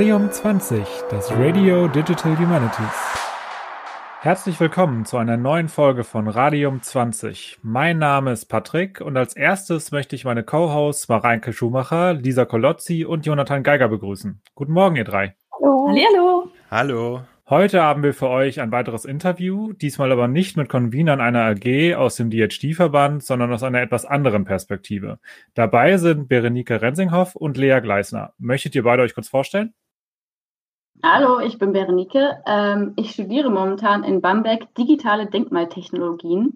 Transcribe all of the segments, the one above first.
Radium 20, das Radio Digital Humanities. Herzlich willkommen zu einer neuen Folge von Radium 20. Mein Name ist Patrick und als erstes möchte ich meine Co-Hosts Mareike Schumacher, Lisa Kolozzi und Jonathan Geiger begrüßen. Guten Morgen, ihr drei. Hallo. Hallo. Hallo. Heute haben wir für euch ein weiteres Interview, diesmal aber nicht mit Convenern einer AG aus dem DHD-Verband, sondern aus einer etwas anderen Perspektive. Dabei sind Berenike Rensinghoff und Lea Gleisner. Möchtet ihr beide euch kurz vorstellen? Hallo, ich bin Berenike. Ähm, ich studiere momentan in Bamberg digitale Denkmaltechnologien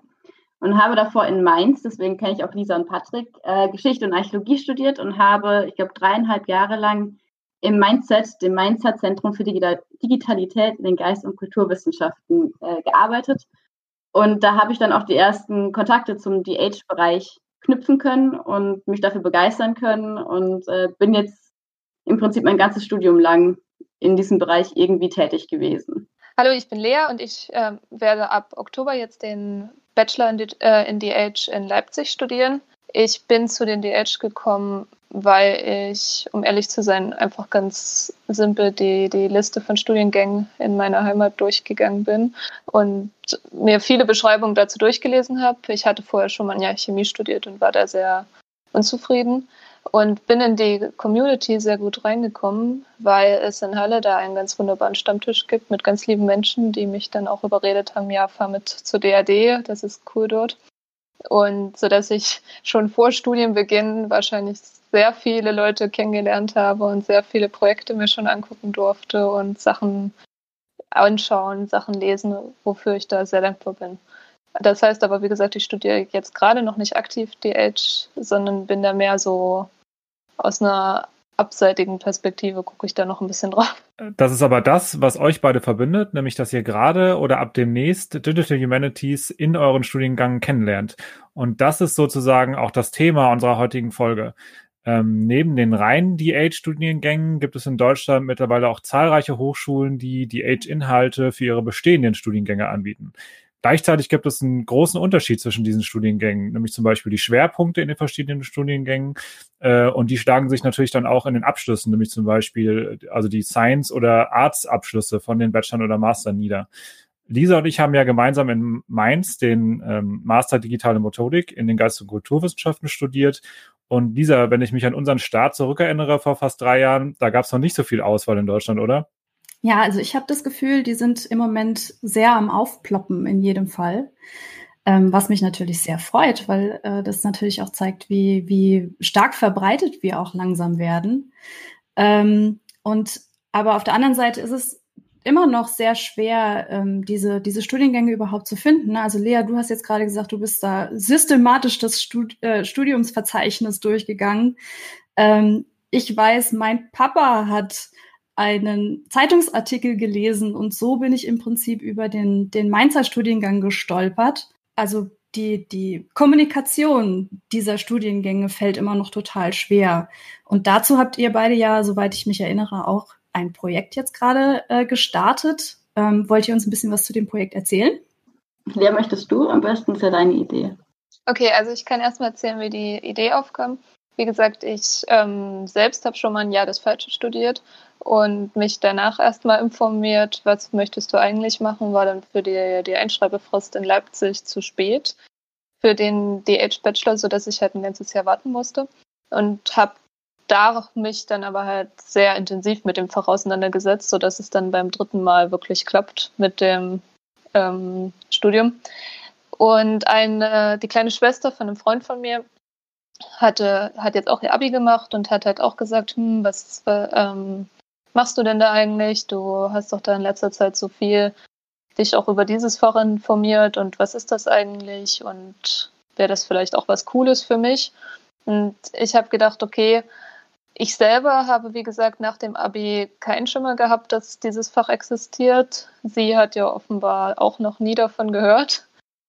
und habe davor in Mainz, deswegen kenne ich auch Lisa und Patrick, äh, Geschichte und Archäologie studiert und habe, ich glaube, dreieinhalb Jahre lang im Mindset, dem Mindset Zentrum für Digitalität in den Geist- und Kulturwissenschaften äh, gearbeitet. Und da habe ich dann auch die ersten Kontakte zum DH-Bereich knüpfen können und mich dafür begeistern können und äh, bin jetzt im Prinzip mein ganzes Studium lang in diesem Bereich irgendwie tätig gewesen. Hallo, ich bin Lea und ich äh, werde ab Oktober jetzt den Bachelor in, äh, in DH in Leipzig studieren. Ich bin zu den DH gekommen, weil ich, um ehrlich zu sein, einfach ganz simpel die, die Liste von Studiengängen in meiner Heimat durchgegangen bin und mir viele Beschreibungen dazu durchgelesen habe. Ich hatte vorher schon mal ein Jahr Chemie studiert und war da sehr unzufrieden und bin in die Community sehr gut reingekommen, weil es in Halle da einen ganz wunderbaren Stammtisch gibt mit ganz lieben Menschen, die mich dann auch überredet haben, ja, fahr mit zur DAD, das ist cool dort. Und so dass ich schon vor Studienbeginn wahrscheinlich sehr viele Leute kennengelernt habe und sehr viele Projekte mir schon angucken durfte und Sachen anschauen, Sachen lesen, wofür ich da sehr dankbar bin. Das heißt aber, wie gesagt, ich studiere jetzt gerade noch nicht aktiv DH, sondern bin da mehr so aus einer abseitigen Perspektive gucke ich da noch ein bisschen drauf. Das ist aber das, was euch beide verbindet, nämlich dass ihr gerade oder ab demnächst Digital Humanities in euren Studiengang kennenlernt. Und das ist sozusagen auch das Thema unserer heutigen Folge. Ähm, neben den reinen DH-Studiengängen gibt es in Deutschland mittlerweile auch zahlreiche Hochschulen, die DH-Inhalte für ihre bestehenden Studiengänge anbieten. Gleichzeitig gibt es einen großen Unterschied zwischen diesen Studiengängen, nämlich zum Beispiel die Schwerpunkte in den verschiedenen Studiengängen. Äh, und die schlagen sich natürlich dann auch in den Abschlüssen, nämlich zum Beispiel also die Science- oder Arts-Abschlüsse von den Bachelor oder Master nieder. Lisa und ich haben ja gemeinsam in Mainz den ähm, Master Digitale Methodik in den Geist- und Kulturwissenschaften studiert. Und Lisa, wenn ich mich an unseren Start zurückerinnere vor fast drei Jahren, da gab es noch nicht so viel Auswahl in Deutschland, oder? Ja, also ich habe das Gefühl, die sind im Moment sehr am Aufploppen in jedem Fall. Ähm, was mich natürlich sehr freut, weil äh, das natürlich auch zeigt, wie, wie stark verbreitet wir auch langsam werden. Ähm, und aber auf der anderen Seite ist es immer noch sehr schwer, ähm, diese, diese Studiengänge überhaupt zu finden. Also Lea, du hast jetzt gerade gesagt, du bist da systematisch das Stud äh, Studiumsverzeichnis durchgegangen. Ähm, ich weiß, mein Papa hat einen Zeitungsartikel gelesen und so bin ich im Prinzip über den, den Mainzer Studiengang gestolpert. Also die, die Kommunikation dieser Studiengänge fällt immer noch total schwer. Und dazu habt ihr beide ja, soweit ich mich erinnere, auch ein Projekt jetzt gerade äh, gestartet. Ähm, wollt ihr uns ein bisschen was zu dem Projekt erzählen? Lea, möchtest du? Am besten ist ja deine Idee. Okay, also ich kann erstmal erzählen, wie die Idee aufkam. Wie gesagt, ich ähm, selbst habe schon mal ein Jahr das Falsche studiert und mich danach erstmal informiert, was möchtest du eigentlich machen, war dann für die, die Einschreibefrist in Leipzig zu spät für den DH-Bachelor, sodass ich halt ein ganzes Jahr warten musste und habe da mich dann aber halt sehr intensiv mit dem Fach auseinandergesetzt, sodass es dann beim dritten Mal wirklich klappt mit dem ähm, Studium. Und eine, die kleine Schwester von einem Freund von mir hatte, hat jetzt auch ihr Abi gemacht und hat halt auch gesagt, hm, was ähm, machst du denn da eigentlich? Du hast doch da in letzter Zeit so viel dich auch über dieses Fach informiert und was ist das eigentlich und wäre das vielleicht auch was Cooles für mich? Und ich habe gedacht, okay, ich selber habe, wie gesagt, nach dem Abi keinen Schimmer gehabt, dass dieses Fach existiert. Sie hat ja offenbar auch noch nie davon gehört.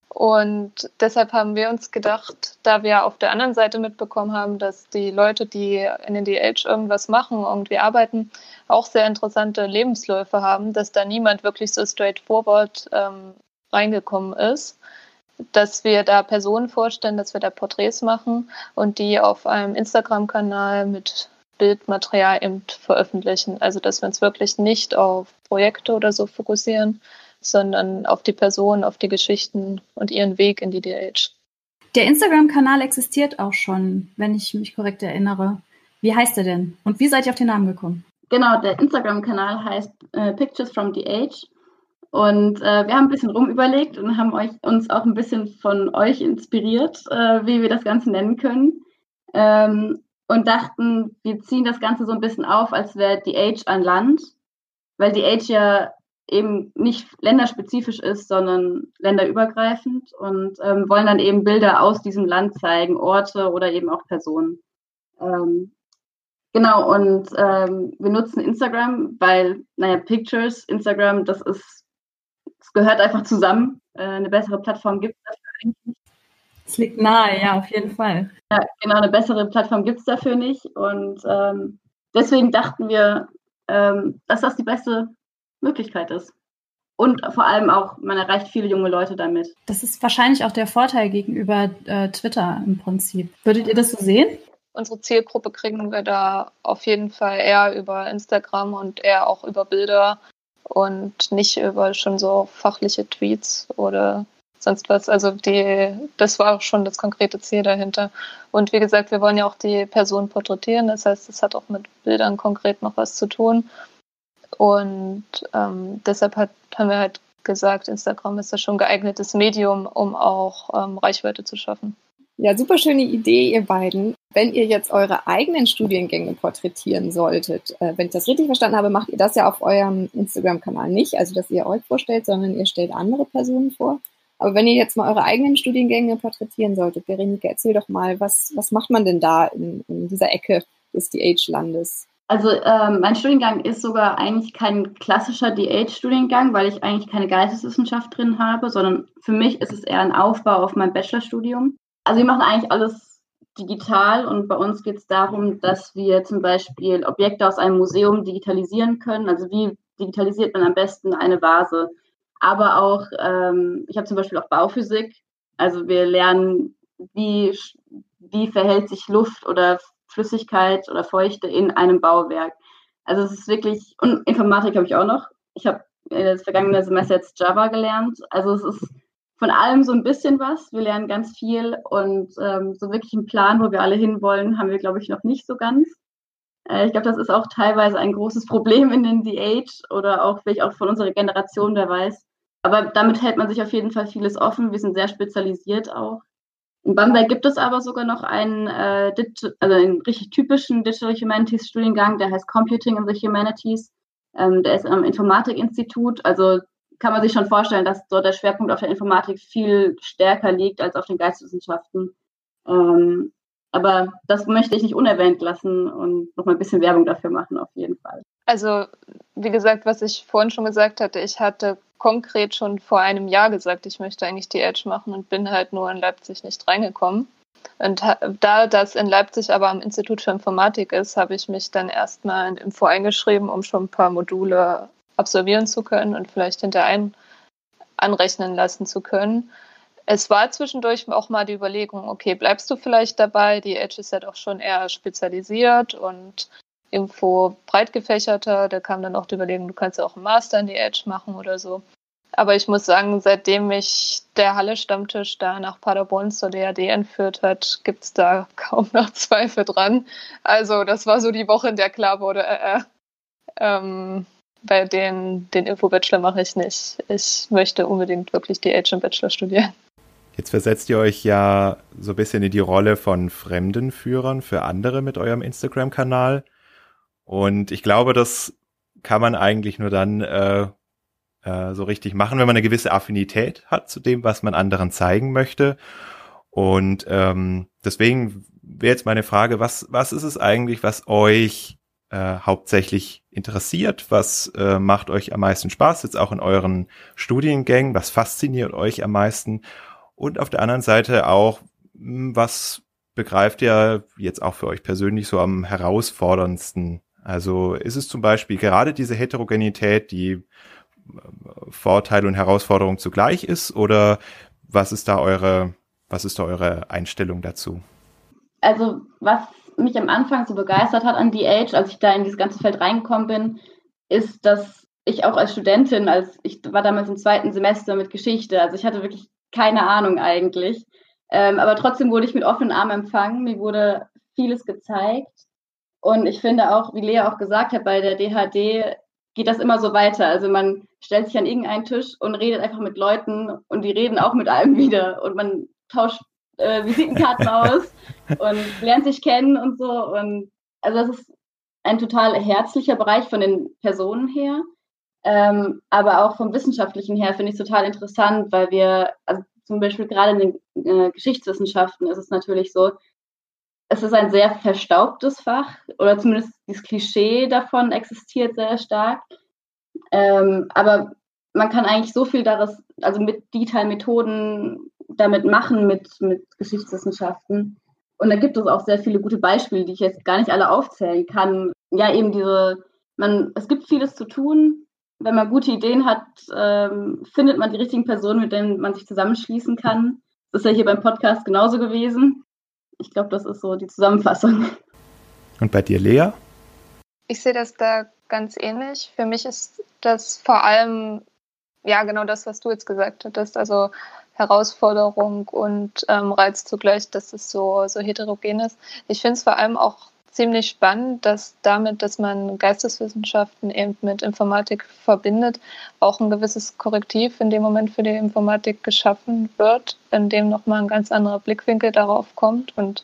Und deshalb haben wir uns gedacht, da wir auf der anderen Seite mitbekommen haben, dass die Leute, die in den DH irgendwas machen, irgendwie arbeiten, auch sehr interessante Lebensläufe haben, dass da niemand wirklich so straightforward ähm, reingekommen ist, dass wir da Personen vorstellen, dass wir da Porträts machen und die auf einem Instagram-Kanal mit Bildmaterial eben veröffentlichen. Also dass wir uns wirklich nicht auf Projekte oder so fokussieren, sondern auf die Person, auf die Geschichten und ihren Weg in die DH. Der Instagram-Kanal existiert auch schon, wenn ich mich korrekt erinnere. Wie heißt er denn? Und wie seid ihr auf den Namen gekommen? Genau, der Instagram-Kanal heißt äh, Pictures from the Age. Und äh, wir haben ein bisschen rumüberlegt und haben euch, uns auch ein bisschen von euch inspiriert, äh, wie wir das Ganze nennen können. Ähm, und dachten, wir ziehen das Ganze so ein bisschen auf, als wäre die Age ein Land, weil die Age ja eben nicht länderspezifisch ist, sondern länderübergreifend und ähm, wollen dann eben Bilder aus diesem Land zeigen, Orte oder eben auch Personen. Ähm, genau, und ähm, wir nutzen Instagram, weil, naja, Pictures, Instagram, das ist, es gehört einfach zusammen. Äh, eine bessere Plattform gibt es dafür eigentlich. Es liegt nahe, ja, auf jeden Fall. Ja, genau, eine bessere Plattform gibt es dafür nicht. Und ähm, deswegen dachten wir, ähm, dass das die beste Möglichkeit ist. Und vor allem auch, man erreicht viele junge Leute damit. Das ist wahrscheinlich auch der Vorteil gegenüber äh, Twitter im Prinzip. Würdet ihr das so sehen? Unsere Zielgruppe kriegen wir da auf jeden Fall eher über Instagram und eher auch über Bilder und nicht über schon so fachliche Tweets oder sonst was. Also die, das war auch schon das konkrete Ziel dahinter. Und wie gesagt, wir wollen ja auch die Person porträtieren. Das heißt, es hat auch mit Bildern konkret noch was zu tun. Und ähm, deshalb hat, haben wir halt gesagt, Instagram ist da schon ein geeignetes Medium, um auch ähm, Reichweite zu schaffen. Ja, super schöne Idee, ihr beiden. Wenn ihr jetzt eure eigenen Studiengänge porträtieren solltet, äh, wenn ich das richtig verstanden habe, macht ihr das ja auf eurem Instagram-Kanal nicht, also dass ihr euch vorstellt, sondern ihr stellt andere Personen vor. Aber wenn ihr jetzt mal eure eigenen Studiengänge porträtieren solltet, Berenike, erzähl doch mal, was, was macht man denn da in, in dieser Ecke des DH-Landes? Also ähm, mein Studiengang ist sogar eigentlich kein klassischer DH-Studiengang, weil ich eigentlich keine Geisteswissenschaft drin habe, sondern für mich ist es eher ein Aufbau auf mein Bachelorstudium. Also wir machen eigentlich alles digital und bei uns geht es darum, dass wir zum Beispiel Objekte aus einem Museum digitalisieren können. Also wie digitalisiert man am besten eine Vase? Aber auch, ähm, ich habe zum Beispiel auch Bauphysik. Also wir lernen, wie, wie verhält sich Luft oder Flüssigkeit oder Feuchte in einem Bauwerk. Also es ist wirklich, und Informatik habe ich auch noch. Ich habe das vergangene Semester jetzt Java gelernt. Also es ist von allem so ein bisschen was. Wir lernen ganz viel und ähm, so wirklich einen Plan, wo wir alle hinwollen, haben wir, glaube ich, noch nicht so ganz. Äh, ich glaube, das ist auch teilweise ein großes Problem in den DH oder auch vielleicht auch von unserer Generation, wer weiß. Aber damit hält man sich auf jeden Fall vieles offen. Wir sind sehr spezialisiert auch. In Bamberg gibt es aber sogar noch einen, äh, also einen richtig typischen Digital Humanities Studiengang, der heißt Computing in the Humanities. Ähm, der ist am Informatikinstitut. Also kann man sich schon vorstellen, dass dort der Schwerpunkt auf der Informatik viel stärker liegt als auf den Geisteswissenschaften. Ähm, aber das möchte ich nicht unerwähnt lassen und noch mal ein bisschen Werbung dafür machen, auf jeden Fall. Also, wie gesagt, was ich vorhin schon gesagt hatte, ich hatte konkret schon vor einem Jahr gesagt, ich möchte eigentlich die Edge machen und bin halt nur in Leipzig nicht reingekommen. Und da das in Leipzig aber am Institut für Informatik ist, habe ich mich dann erstmal in Info eingeschrieben, um schon ein paar Module absolvieren zu können und vielleicht hinterher anrechnen lassen zu können. Es war zwischendurch auch mal die Überlegung, okay, bleibst du vielleicht dabei? Die Edge ist ja doch schon eher spezialisiert und irgendwo breit gefächerter. Da kam dann auch die Überlegung, du kannst ja auch einen Master in die Edge machen oder so. Aber ich muss sagen, seitdem mich der Halle-Stammtisch da nach Paderborn zur DAD entführt hat, gibt es da kaum noch Zweifel dran. Also das war so die Woche, in der klar wurde, äh, äh, ähm, bei den, den Info-Bachelor mache ich nicht. Ich möchte unbedingt wirklich die Edge im Bachelor studieren. Jetzt versetzt ihr euch ja so ein bisschen in die Rolle von Fremdenführern für andere mit eurem Instagram-Kanal. Und ich glaube, das kann man eigentlich nur dann äh, äh, so richtig machen, wenn man eine gewisse Affinität hat zu dem, was man anderen zeigen möchte. Und ähm, deswegen wäre jetzt meine Frage, was, was ist es eigentlich, was euch äh, hauptsächlich interessiert? Was äh, macht euch am meisten Spaß, jetzt auch in euren Studiengängen? Was fasziniert euch am meisten? Und auf der anderen Seite auch, hm, was begreift ihr jetzt auch für euch persönlich so am herausforderndsten also ist es zum Beispiel gerade diese Heterogenität, die äh, Vorteil und Herausforderung zugleich ist, oder was ist da eure, was ist da eure Einstellung dazu? Also was mich am Anfang so begeistert hat an DH, als ich da in dieses ganze Feld reingekommen bin, ist, dass ich auch als Studentin, als ich war damals im zweiten Semester mit Geschichte, also ich hatte wirklich keine Ahnung eigentlich. Ähm, aber trotzdem wurde ich mit offenen Armen empfangen. Mir wurde vieles gezeigt. Und ich finde auch, wie Lea auch gesagt hat, bei der DHD geht das immer so weiter. Also man stellt sich an irgendeinen Tisch und redet einfach mit Leuten und die reden auch mit einem wieder. Und man tauscht äh, Visitenkarten aus und lernt sich kennen und so. Und also das ist ein total herzlicher Bereich von den Personen her. Ähm, aber auch vom Wissenschaftlichen her finde ich es total interessant, weil wir, also zum Beispiel gerade in den äh, Geschichtswissenschaften ist es natürlich so, es ist ein sehr verstaubtes Fach oder zumindest dieses Klischee davon existiert sehr stark. Ähm, aber man kann eigentlich so viel daraus, also mit Detailmethoden damit machen, mit, mit Geschichtswissenschaften. Und da gibt es auch sehr viele gute Beispiele, die ich jetzt gar nicht alle aufzählen kann. Ja, eben diese, man, es gibt vieles zu tun. Wenn man gute Ideen hat, ähm, findet man die richtigen Personen, mit denen man sich zusammenschließen kann. Das ist ja hier beim Podcast genauso gewesen. Ich glaube, das ist so die Zusammenfassung. Und bei dir, Lea? Ich sehe das da ganz ähnlich. Für mich ist das vor allem, ja, genau das, was du jetzt gesagt hattest. Also Herausforderung und ähm, Reiz zugleich, dass es so, so heterogen ist. Ich finde es vor allem auch ziemlich spannend, dass damit, dass man Geisteswissenschaften eben mit Informatik verbindet, auch ein gewisses Korrektiv in dem Moment für die Informatik geschaffen wird, in dem nochmal ein ganz anderer Blickwinkel darauf kommt und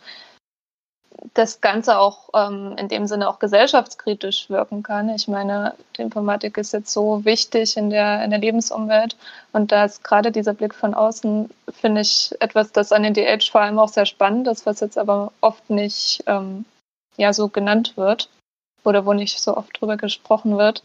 das Ganze auch ähm, in dem Sinne auch gesellschaftskritisch wirken kann. Ich meine, die Informatik ist jetzt so wichtig in der, in der Lebensumwelt und da ist gerade dieser Blick von außen, finde ich, etwas, das an den DH vor allem auch sehr spannend ist, was jetzt aber oft nicht ähm, ja so genannt wird oder wo nicht so oft drüber gesprochen wird.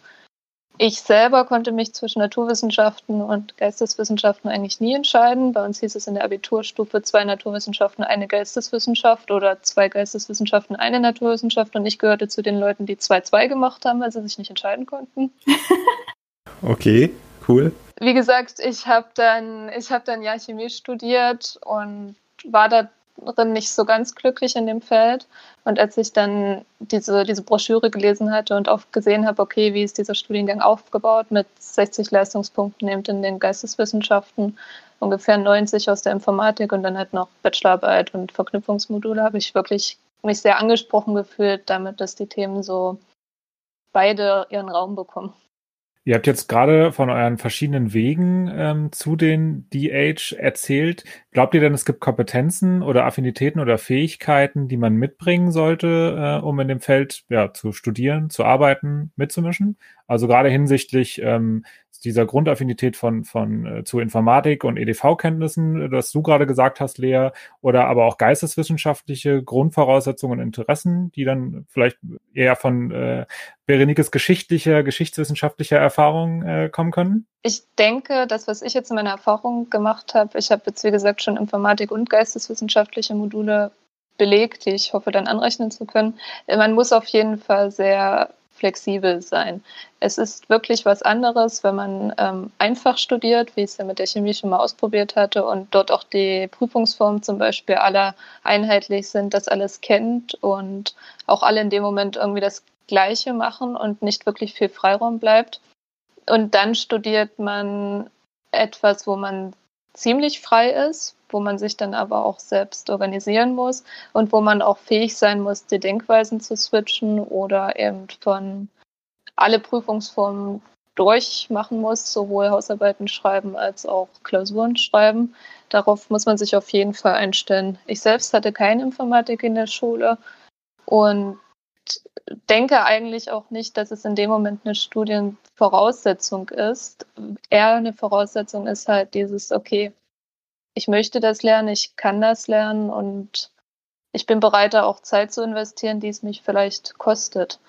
Ich selber konnte mich zwischen Naturwissenschaften und Geisteswissenschaften eigentlich nie entscheiden. Bei uns hieß es in der Abiturstufe zwei Naturwissenschaften, eine Geisteswissenschaft oder zwei Geisteswissenschaften, eine Naturwissenschaft. Und ich gehörte zu den Leuten, die zwei zwei gemacht haben, weil sie sich nicht entscheiden konnten. okay, cool. Wie gesagt, ich habe dann, ich habe dann ja Chemie studiert und war da drin nicht so ganz glücklich in dem Feld. Und als ich dann diese, diese Broschüre gelesen hatte und auch gesehen habe, okay, wie ist dieser Studiengang aufgebaut mit 60 Leistungspunkten eben in den Geisteswissenschaften, ungefähr 90 aus der Informatik und dann halt noch Bachelorarbeit und Verknüpfungsmodule, habe ich wirklich mich sehr angesprochen gefühlt damit, dass die Themen so beide ihren Raum bekommen. Ihr habt jetzt gerade von euren verschiedenen Wegen ähm, zu den DH erzählt. Glaubt ihr denn, es gibt Kompetenzen oder Affinitäten oder Fähigkeiten, die man mitbringen sollte, äh, um in dem Feld ja, zu studieren, zu arbeiten, mitzumischen? Also gerade hinsichtlich ähm, dieser Grundaffinität von, von äh, zu Informatik und EDV-Kenntnissen, das du gerade gesagt hast, Lea, oder aber auch geisteswissenschaftliche Grundvoraussetzungen und Interessen, die dann vielleicht eher von äh, Berenikes geschichtlicher, geschichtswissenschaftlicher Erfahrung äh, kommen können? Ich denke, das, was ich jetzt in meiner Erfahrung gemacht habe, ich habe jetzt, wie gesagt, schon Informatik und geisteswissenschaftliche Module belegt, die ich hoffe, dann anrechnen zu können. Man muss auf jeden Fall sehr flexibel sein. Es ist wirklich was anderes, wenn man ähm, einfach studiert, wie ich es ja mit der Chemie schon mal ausprobiert hatte und dort auch die Prüfungsformen zum Beispiel alle einheitlich sind, das alles kennt und auch alle in dem Moment irgendwie das Gleiche machen und nicht wirklich viel Freiraum bleibt. Und dann studiert man etwas, wo man ziemlich frei ist, wo man sich dann aber auch selbst organisieren muss und wo man auch fähig sein muss, die Denkweisen zu switchen oder eben von alle Prüfungsformen durchmachen muss, sowohl Hausarbeiten schreiben als auch Klausuren schreiben. Darauf muss man sich auf jeden Fall einstellen. Ich selbst hatte keine Informatik in der Schule und denke eigentlich auch nicht, dass es in dem Moment eine Studienvoraussetzung ist. Eher eine Voraussetzung ist halt dieses, okay, ich möchte das lernen, ich kann das lernen und ich bin bereit, da auch Zeit zu investieren, die es mich vielleicht kostet.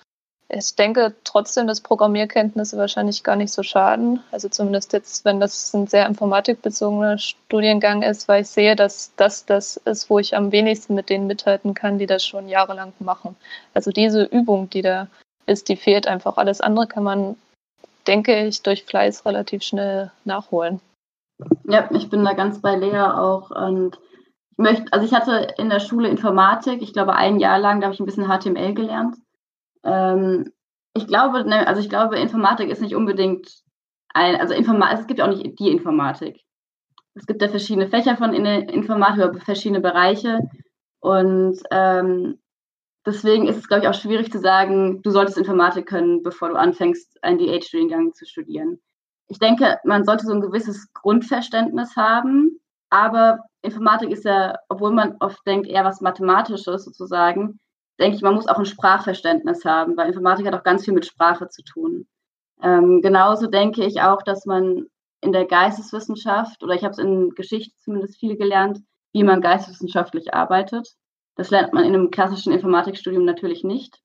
Ich denke trotzdem, dass Programmierkenntnisse wahrscheinlich gar nicht so schaden. Also zumindest jetzt, wenn das ein sehr informatikbezogener Studiengang ist, weil ich sehe, dass das das ist, wo ich am wenigsten mit denen mithalten kann, die das schon jahrelang machen. Also diese Übung, die da ist, die fehlt einfach. Alles andere kann man, denke ich, durch Fleiß relativ schnell nachholen. Ja, ich bin da ganz bei Lea auch. Und ich möchte, also ich hatte in der Schule Informatik, ich glaube ein Jahr lang, da habe ich ein bisschen HTML gelernt. Ähm, ich glaube, ne, also ich glaube, Informatik ist nicht unbedingt ein, also Informatik, es gibt ja auch nicht die Informatik. Es gibt ja verschiedene Fächer von Informatik oder verschiedene Bereiche. Und ähm, deswegen ist es, glaube ich, auch schwierig zu sagen, du solltest Informatik können, bevor du anfängst, einen DH-Studiengang zu studieren. Ich denke, man sollte so ein gewisses Grundverständnis haben, aber Informatik ist ja, obwohl man oft denkt, eher was Mathematisches sozusagen, denke ich, man muss auch ein Sprachverständnis haben, weil Informatik hat auch ganz viel mit Sprache zu tun. Ähm, genauso denke ich auch, dass man in der Geisteswissenschaft, oder ich habe es in Geschichte zumindest viel gelernt, wie man geisteswissenschaftlich arbeitet. Das lernt man in einem klassischen Informatikstudium natürlich nicht.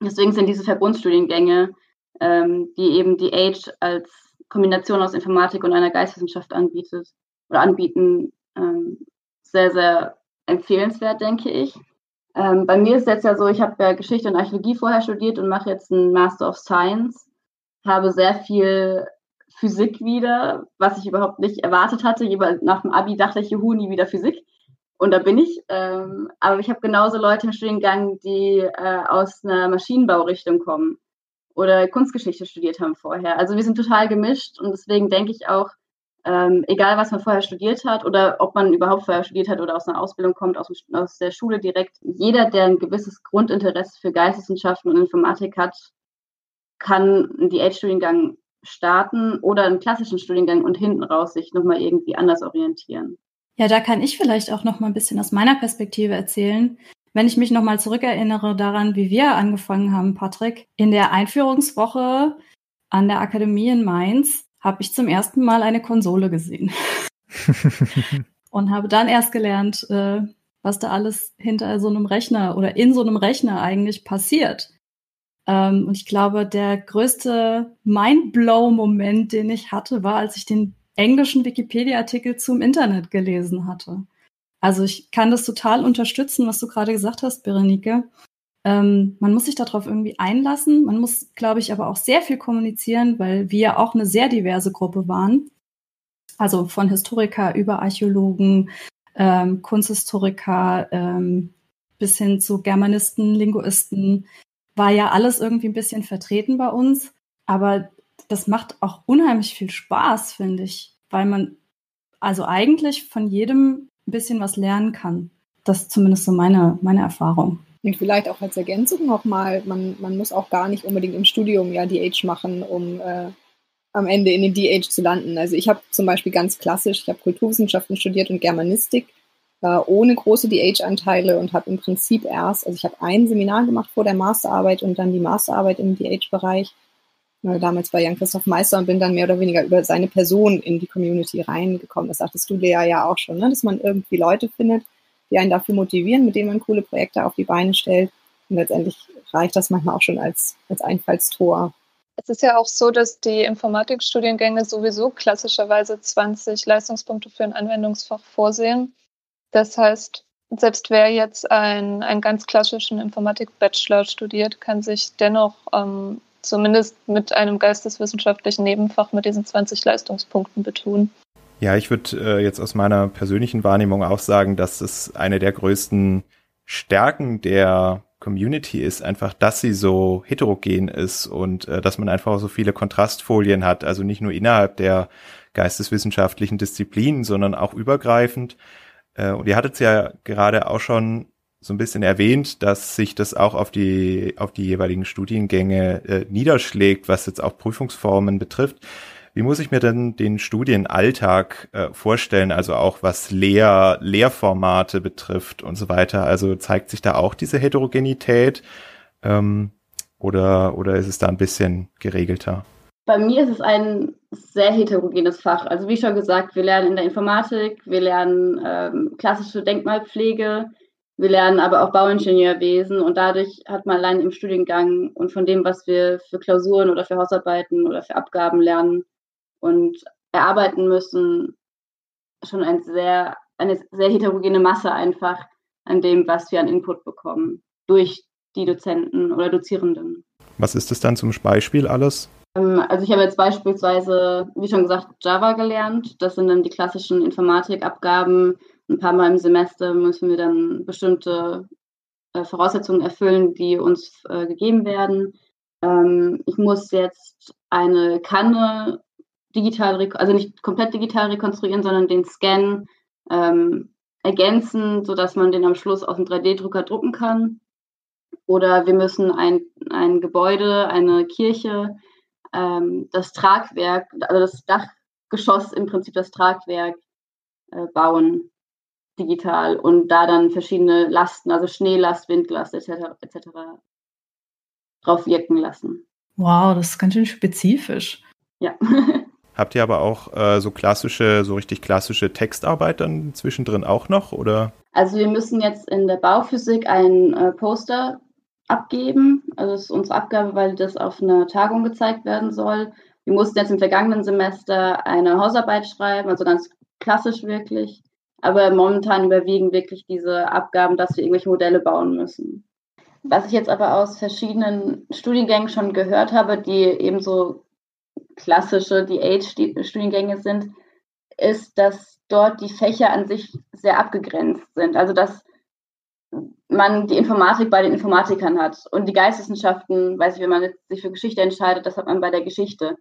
Deswegen sind diese Verbundstudiengänge, ähm, die eben die Age als Kombination aus Informatik und einer Geisteswissenschaft anbietet oder anbieten, ähm, sehr, sehr empfehlenswert, denke ich. Ähm, bei mir ist es jetzt ja so, ich habe ja Geschichte und Archäologie vorher studiert und mache jetzt einen Master of Science, habe sehr viel Physik wieder, was ich überhaupt nicht erwartet hatte. Nach dem Abi dachte ich, juhu, nie wieder Physik. Und da bin ich. Ähm, aber ich habe genauso Leute im Studiengang, die äh, aus einer Maschinenbaurichtung kommen oder Kunstgeschichte studiert haben vorher. Also wir sind total gemischt und deswegen denke ich auch, ähm, egal was man vorher studiert hat oder ob man überhaupt vorher studiert hat oder aus einer Ausbildung kommt, aus, aus der Schule direkt, jeder, der ein gewisses Grundinteresse für Geisteswissenschaften und Informatik hat, kann einen DH-Studiengang starten oder einen klassischen Studiengang und hinten raus sich nochmal irgendwie anders orientieren. Ja, da kann ich vielleicht auch noch mal ein bisschen aus meiner Perspektive erzählen. Wenn ich mich noch mal zurückerinnere daran, wie wir angefangen haben, Patrick, in der Einführungswoche an der Akademie in Mainz habe ich zum ersten Mal eine Konsole gesehen und habe dann erst gelernt, äh, was da alles hinter so einem Rechner oder in so einem Rechner eigentlich passiert. Ähm, und ich glaube, der größte Mindblow-Moment, den ich hatte, war, als ich den englischen Wikipedia-Artikel zum Internet gelesen hatte. Also ich kann das total unterstützen, was du gerade gesagt hast, Berenike. Ähm, man muss sich darauf irgendwie einlassen. Man muss, glaube ich, aber auch sehr viel kommunizieren, weil wir auch eine sehr diverse Gruppe waren. Also von Historiker über Archäologen, ähm, Kunsthistoriker ähm, bis hin zu Germanisten, Linguisten, war ja alles irgendwie ein bisschen vertreten bei uns. Aber das macht auch unheimlich viel Spaß, finde ich, weil man also eigentlich von jedem ein bisschen was lernen kann. Das ist zumindest so meine, meine Erfahrung. Und vielleicht auch als Ergänzung nochmal, man, man muss auch gar nicht unbedingt im Studium ja DH machen, um äh, am Ende in den DH zu landen. Also ich habe zum Beispiel ganz klassisch, ich habe Kulturwissenschaften studiert und Germanistik äh, ohne große DH-Anteile und habe im Prinzip erst, also ich habe ein Seminar gemacht vor der Masterarbeit und dann die Masterarbeit im DH-Bereich, äh, damals bei Jan-Christoph Meister und bin dann mehr oder weniger über seine Person in die Community reingekommen. Das sagtest du, Lea, ja auch schon, ne? dass man irgendwie Leute findet, die einen dafür motivieren, mit denen man coole Projekte auf die Beine stellt. Und letztendlich reicht das manchmal auch schon als, als Einfallstor. Es ist ja auch so, dass die Informatikstudiengänge sowieso klassischerweise 20 Leistungspunkte für ein Anwendungsfach vorsehen. Das heißt, selbst wer jetzt einen, einen ganz klassischen Informatik-Bachelor studiert, kann sich dennoch ähm, zumindest mit einem geisteswissenschaftlichen Nebenfach mit diesen 20 Leistungspunkten betun. Ja, ich würde äh, jetzt aus meiner persönlichen Wahrnehmung auch sagen, dass es eine der größten Stärken der Community ist, einfach, dass sie so heterogen ist und äh, dass man einfach so viele Kontrastfolien hat, also nicht nur innerhalb der geisteswissenschaftlichen Disziplinen, sondern auch übergreifend. Äh, und ihr hattet es ja gerade auch schon so ein bisschen erwähnt, dass sich das auch auf die, auf die jeweiligen Studiengänge äh, niederschlägt, was jetzt auch Prüfungsformen betrifft. Wie muss ich mir denn den Studienalltag äh, vorstellen, also auch was Lehr Lehrformate betrifft und so weiter? Also zeigt sich da auch diese Heterogenität ähm, oder, oder ist es da ein bisschen geregelter? Bei mir ist es ein sehr heterogenes Fach. Also wie schon gesagt, wir lernen in der Informatik, wir lernen ähm, klassische Denkmalpflege, wir lernen aber auch Bauingenieurwesen und dadurch hat man allein im Studiengang und von dem, was wir für Klausuren oder für Hausarbeiten oder für Abgaben lernen, und erarbeiten müssen, schon ein sehr, eine sehr heterogene Masse einfach an dem, was wir an Input bekommen durch die Dozenten oder Dozierenden. Was ist das dann zum Beispiel alles? Ähm, also ich habe jetzt beispielsweise, wie schon gesagt, Java gelernt. Das sind dann die klassischen Informatikabgaben, ein paar Mal im Semester müssen wir dann bestimmte äh, Voraussetzungen erfüllen, die uns äh, gegeben werden. Ähm, ich muss jetzt eine Kanne digital, also nicht komplett digital rekonstruieren, sondern den Scan ähm, ergänzen, sodass man den am Schluss auf dem 3D-Drucker drucken kann. Oder wir müssen ein, ein Gebäude, eine Kirche, ähm, das Tragwerk, also das Dachgeschoss im Prinzip das Tragwerk äh, bauen digital und da dann verschiedene Lasten, also Schneelast, Windlast etc. etc. drauf wirken lassen. Wow, das ist ganz schön spezifisch. Ja. Habt ihr aber auch äh, so klassische, so richtig klassische Textarbeit dann zwischendrin auch noch, oder? Also wir müssen jetzt in der Bauphysik ein äh, Poster abgeben. Also das ist unsere Abgabe, weil das auf einer Tagung gezeigt werden soll. Wir mussten jetzt im vergangenen Semester eine Hausarbeit schreiben, also ganz klassisch wirklich. Aber momentan überwiegen wirklich diese Abgaben, dass wir irgendwelche Modelle bauen müssen. Was ich jetzt aber aus verschiedenen Studiengängen schon gehört habe, die eben so klassische DH-Studiengänge sind, ist, dass dort die Fächer an sich sehr abgegrenzt sind. Also dass man die Informatik bei den Informatikern hat und die Geisteswissenschaften, weiß ich, wenn man sich für Geschichte entscheidet, das hat man bei der Geschichte.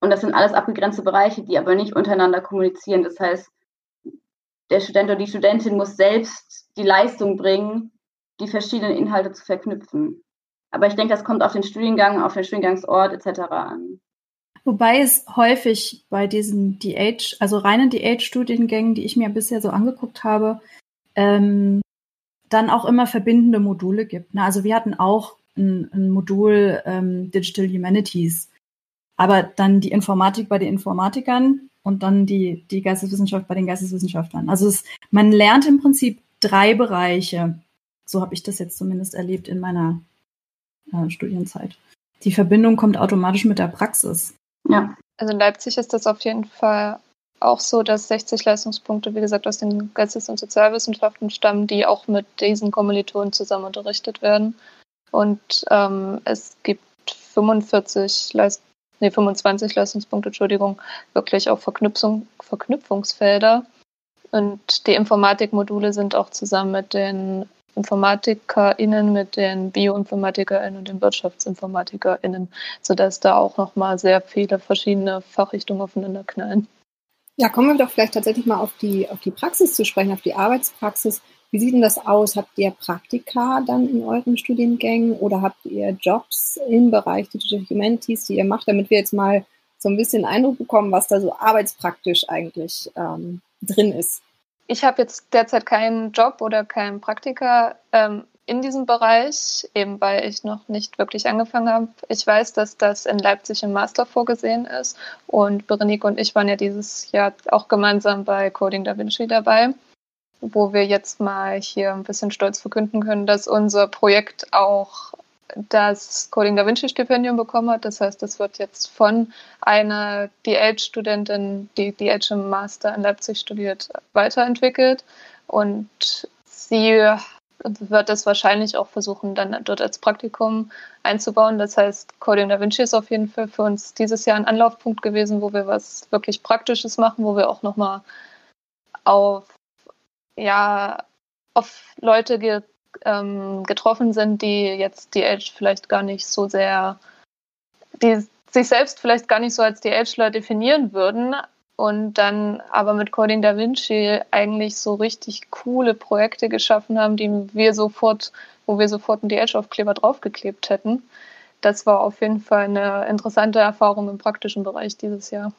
Und das sind alles abgegrenzte Bereiche, die aber nicht untereinander kommunizieren. Das heißt, der Student oder die Studentin muss selbst die Leistung bringen, die verschiedenen Inhalte zu verknüpfen. Aber ich denke, das kommt auf den Studiengang, auf den Studiengangsort etc. an. Wobei es häufig bei diesen DH, also reinen DH-Studiengängen, die ich mir bisher so angeguckt habe, ähm, dann auch immer verbindende Module gibt. Ne? Also wir hatten auch ein, ein Modul ähm, Digital Humanities, aber dann die Informatik bei den Informatikern und dann die, die Geisteswissenschaft bei den Geisteswissenschaftlern. Also es, man lernt im Prinzip drei Bereiche. So habe ich das jetzt zumindest erlebt in meiner äh, Studienzeit. Die Verbindung kommt automatisch mit der Praxis. Ja. Also in Leipzig ist das auf jeden Fall auch so, dass 60 Leistungspunkte, wie gesagt, aus den Geistes- und Sozialwissenschaften stammen, die auch mit diesen Kommilitonen zusammen unterrichtet werden. Und ähm, es gibt 45 Leist nee, 25 Leistungspunkte, Entschuldigung, wirklich auch Verknüpfung, Verknüpfungsfelder. Und die Informatikmodule sind auch zusammen mit den InformatikerInnen, mit den BioinformatikerInnen und den WirtschaftsinformatikerInnen, sodass da auch nochmal sehr viele verschiedene Fachrichtungen aufeinander knallen. Ja, kommen wir doch vielleicht tatsächlich mal auf die, auf die Praxis zu sprechen, auf die Arbeitspraxis. Wie sieht denn das aus? Habt ihr Praktika dann in euren Studiengängen oder habt ihr Jobs im Bereich Digital Humanities, die ihr macht, damit wir jetzt mal so ein bisschen Eindruck bekommen, was da so arbeitspraktisch eigentlich ähm, drin ist? Ich habe jetzt derzeit keinen Job oder keinen Praktika ähm, in diesem Bereich, eben weil ich noch nicht wirklich angefangen habe. Ich weiß, dass das in Leipzig im Master vorgesehen ist und Berenike und ich waren ja dieses Jahr auch gemeinsam bei Coding Da Vinci dabei, wo wir jetzt mal hier ein bisschen stolz verkünden können, dass unser Projekt auch das Coding Da Vinci Stipendium bekommen hat. Das heißt, es wird jetzt von einer DH-Studentin, die DH im Master in Leipzig studiert, weiterentwickelt. Und sie wird das wahrscheinlich auch versuchen, dann dort als Praktikum einzubauen. Das heißt, Coding Da Vinci ist auf jeden Fall für uns dieses Jahr ein Anlaufpunkt gewesen, wo wir was wirklich Praktisches machen, wo wir auch nochmal auf, ja, auf Leute ähm, getroffen sind, die jetzt die Edge vielleicht gar nicht so sehr, die sich selbst vielleicht gar nicht so als die Edgeler definieren würden, und dann aber mit Coding Da Vinci eigentlich so richtig coole Projekte geschaffen haben, die wir sofort, wo wir sofort einen DH-Aufkleber draufgeklebt hätten. Das war auf jeden Fall eine interessante Erfahrung im praktischen Bereich dieses Jahr.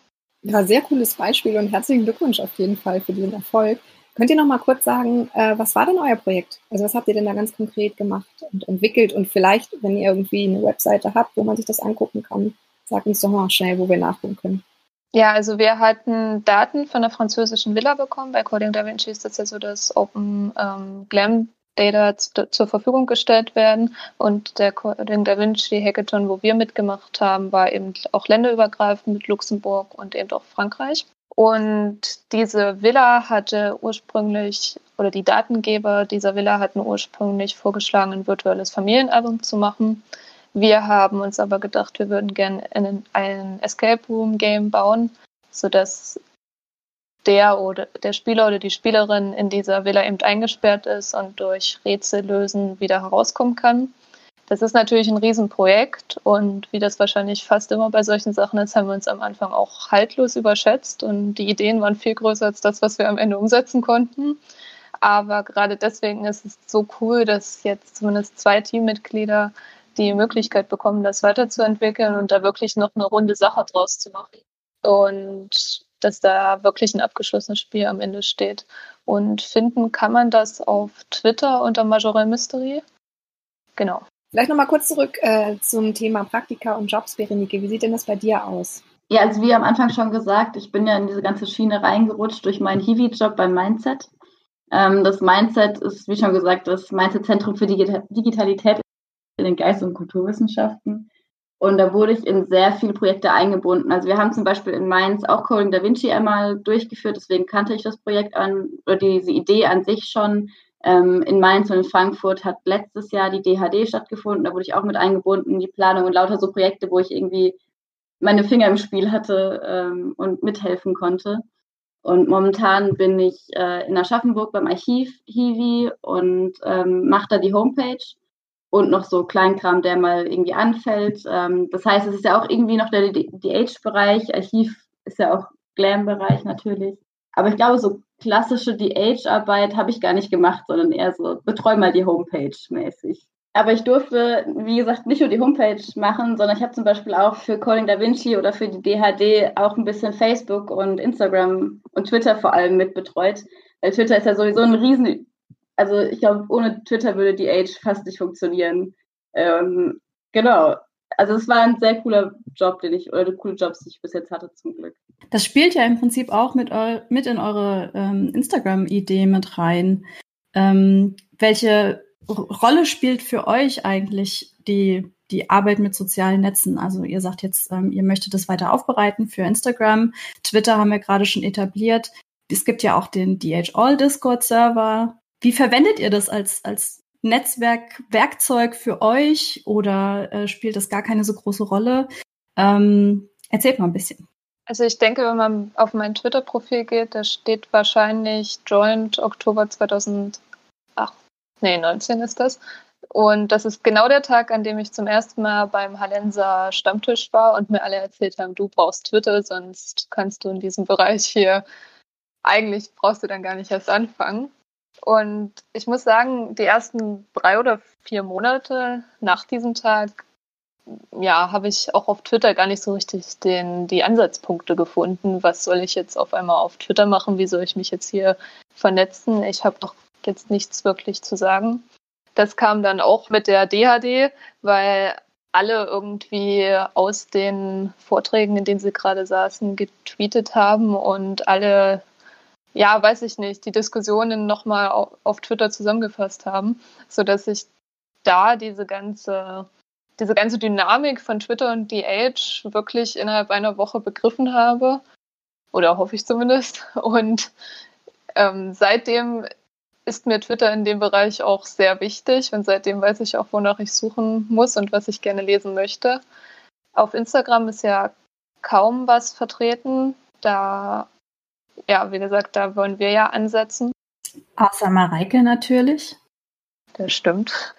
Ja, sehr cooles Beispiel und herzlichen Glückwunsch auf jeden Fall für diesen Erfolg. Könnt ihr noch mal kurz sagen, äh, was war denn euer Projekt? Also was habt ihr denn da ganz konkret gemacht und entwickelt? Und vielleicht, wenn ihr irgendwie eine Webseite habt, wo man sich das angucken kann, sagt uns doch mal schnell, wo wir nachgucken können. Ja, also wir hatten Daten von der französischen Villa bekommen. Bei Coding Da Vinci ist das ja so, dass Open ähm, Glam Data zur Verfügung gestellt werden. Und der Coding Da Vinci Hackathon, wo wir mitgemacht haben, war eben auch länderübergreifend mit Luxemburg und eben auch Frankreich. Und diese Villa hatte ursprünglich, oder die Datengeber dieser Villa hatten ursprünglich vorgeschlagen, ein virtuelles Familienalbum zu machen. Wir haben uns aber gedacht, wir würden gerne ein Escape Room Game bauen, sodass der oder der Spieler oder die Spielerin in dieser Villa eben eingesperrt ist und durch Rätsel lösen wieder herauskommen kann. Das ist natürlich ein Riesenprojekt und wie das wahrscheinlich fast immer bei solchen Sachen ist, haben wir uns am Anfang auch haltlos überschätzt und die Ideen waren viel größer als das, was wir am Ende umsetzen konnten. Aber gerade deswegen ist es so cool, dass jetzt zumindest zwei Teammitglieder die Möglichkeit bekommen, das weiterzuentwickeln und da wirklich noch eine runde Sache draus zu machen. Und dass da wirklich ein abgeschlossenes Spiel am Ende steht. Und finden kann man das auf Twitter unter Majorel Mystery. Genau. Vielleicht nochmal kurz zurück äh, zum Thema Praktika und Jobs, Berenike. Wie sieht denn das bei dir aus? Ja, also wie am Anfang schon gesagt, ich bin ja in diese ganze Schiene reingerutscht durch meinen Hiwi-Job beim Mindset. Ähm, das Mindset ist, wie schon gesagt, das Mindset-Zentrum für Digitalität in den Geist- und Kulturwissenschaften. Und da wurde ich in sehr viele Projekte eingebunden. Also wir haben zum Beispiel in Mainz auch Coding Da Vinci einmal durchgeführt, deswegen kannte ich das Projekt an oder diese Idee an sich schon. Ähm, in Mainz und in Frankfurt hat letztes Jahr die DHD stattgefunden, da wurde ich auch mit eingebunden, die Planung und lauter so Projekte, wo ich irgendwie meine Finger im Spiel hatte ähm, und mithelfen konnte. Und momentan bin ich äh, in Aschaffenburg beim Archiv Hiwi und ähm, mache da die Homepage und noch so Kleinkram, der mal irgendwie anfällt. Ähm, das heißt, es ist ja auch irgendwie noch der DH-Bereich. Archiv ist ja auch Glam-Bereich natürlich. Aber ich glaube, so klassische DH-Arbeit habe ich gar nicht gemacht, sondern eher so, betreu mal die Homepage mäßig. Aber ich durfte, wie gesagt, nicht nur die Homepage machen, sondern ich habe zum Beispiel auch für Calling Da Vinci oder für die DHD auch ein bisschen Facebook und Instagram und Twitter vor allem mit betreut. Weil Twitter ist ja sowieso ein riesen also ich glaube, ohne Twitter würde die Age fast nicht funktionieren. Ähm, genau. Also es war ein sehr cooler Job, den ich, oder coole Jobs, die ich bis jetzt hatte, zum Glück. Das spielt ja im Prinzip auch mit, eu mit in eure ähm, Instagram-Idee mit rein. Ähm, welche Rolle spielt für euch eigentlich die, die Arbeit mit sozialen Netzen? Also ihr sagt jetzt, ähm, ihr möchtet das weiter aufbereiten für Instagram. Twitter haben wir gerade schon etabliert. Es gibt ja auch den DHall Discord-Server. Wie verwendet ihr das als, als Netzwerkwerkzeug für euch oder äh, spielt das gar keine so große Rolle? Ähm, erzählt mal ein bisschen. Also ich denke, wenn man auf mein Twitter-Profil geht, da steht wahrscheinlich Joint Oktober 2008, nee, 19 ist das. Und das ist genau der Tag, an dem ich zum ersten Mal beim Hallenser Stammtisch war und mir alle erzählt haben, du brauchst Twitter, sonst kannst du in diesem Bereich hier, eigentlich brauchst du dann gar nicht erst anfangen. Und ich muss sagen, die ersten drei oder vier Monate nach diesem Tag, ja, habe ich auch auf Twitter gar nicht so richtig den, die Ansatzpunkte gefunden. Was soll ich jetzt auf einmal auf Twitter machen? Wie soll ich mich jetzt hier vernetzen? Ich habe doch jetzt nichts wirklich zu sagen. Das kam dann auch mit der DHD, weil alle irgendwie aus den Vorträgen, in denen sie gerade saßen, getweetet haben und alle ja, weiß ich nicht, die Diskussionen nochmal auf Twitter zusammengefasst haben, sodass ich da diese ganze, diese ganze Dynamik von Twitter und The Age wirklich innerhalb einer Woche begriffen habe. Oder hoffe ich zumindest. Und ähm, seitdem ist mir Twitter in dem Bereich auch sehr wichtig und seitdem weiß ich auch, wonach ich suchen muss und was ich gerne lesen möchte. Auf Instagram ist ja kaum was vertreten. Da ja, wie gesagt, da wollen wir ja ansetzen. Außer Mareike natürlich. Das stimmt.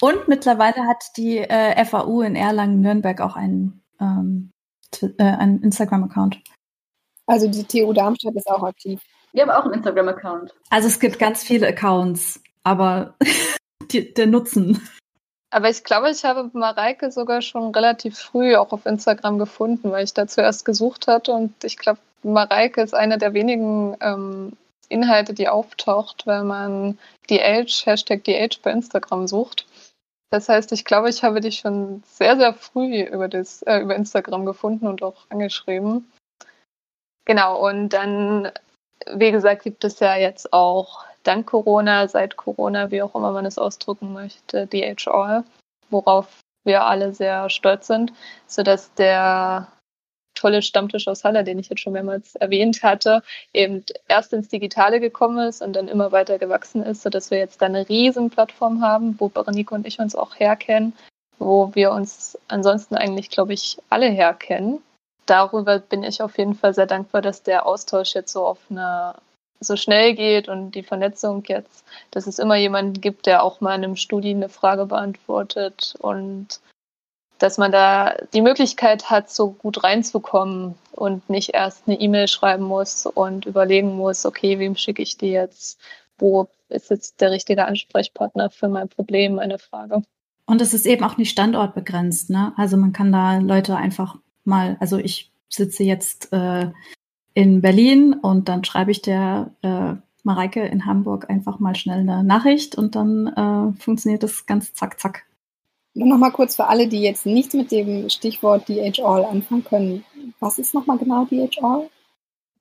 Und mittlerweile hat die äh, FAU in Erlangen-Nürnberg auch einen, ähm, äh, einen Instagram-Account. Also die TU Darmstadt ist auch aktiv. Wir haben auch einen Instagram-Account. Also es gibt ganz viele Accounts, aber die, der Nutzen. Aber ich glaube, ich habe Mareike sogar schon relativ früh auch auf Instagram gefunden, weil ich da zuerst gesucht hatte und ich glaube, Mareike ist einer der wenigen ähm, Inhalte, die auftaucht, wenn man die Age, Hashtag die Age bei Instagram sucht. Das heißt, ich glaube, ich habe dich schon sehr, sehr früh über, das, äh, über Instagram gefunden und auch angeschrieben. Genau, und dann, wie gesagt, gibt es ja jetzt auch dank Corona, seit Corona, wie auch immer man es ausdrücken möchte, die HR, worauf wir alle sehr stolz sind, sodass der tolle Stammtisch aus Halle, den ich jetzt schon mehrmals erwähnt hatte, eben erst ins Digitale gekommen ist und dann immer weiter gewachsen ist, sodass wir jetzt da eine riesen Plattform haben, wo Berenike und ich uns auch herkennen, wo wir uns ansonsten eigentlich, glaube ich, alle herkennen. darüber bin ich auf jeden Fall sehr dankbar, dass der Austausch jetzt so auf eine so schnell geht und die Vernetzung jetzt, dass es immer jemanden gibt, der auch mal in einem Studi eine Frage beantwortet und dass man da die Möglichkeit hat, so gut reinzukommen und nicht erst eine E-Mail schreiben muss und überlegen muss, okay, wem schicke ich die jetzt? Wo ist jetzt der richtige Ansprechpartner für mein Problem, meine Frage? Und es ist eben auch nicht standortbegrenzt, ne? Also man kann da Leute einfach mal, also ich sitze jetzt äh, in Berlin und dann schreibe ich der äh, Mareike in Hamburg einfach mal schnell eine Nachricht und dann äh, funktioniert das ganz zack, zack. Nur noch mal kurz für alle, die jetzt nichts mit dem Stichwort DHL anfangen können. Was ist nochmal genau DHL?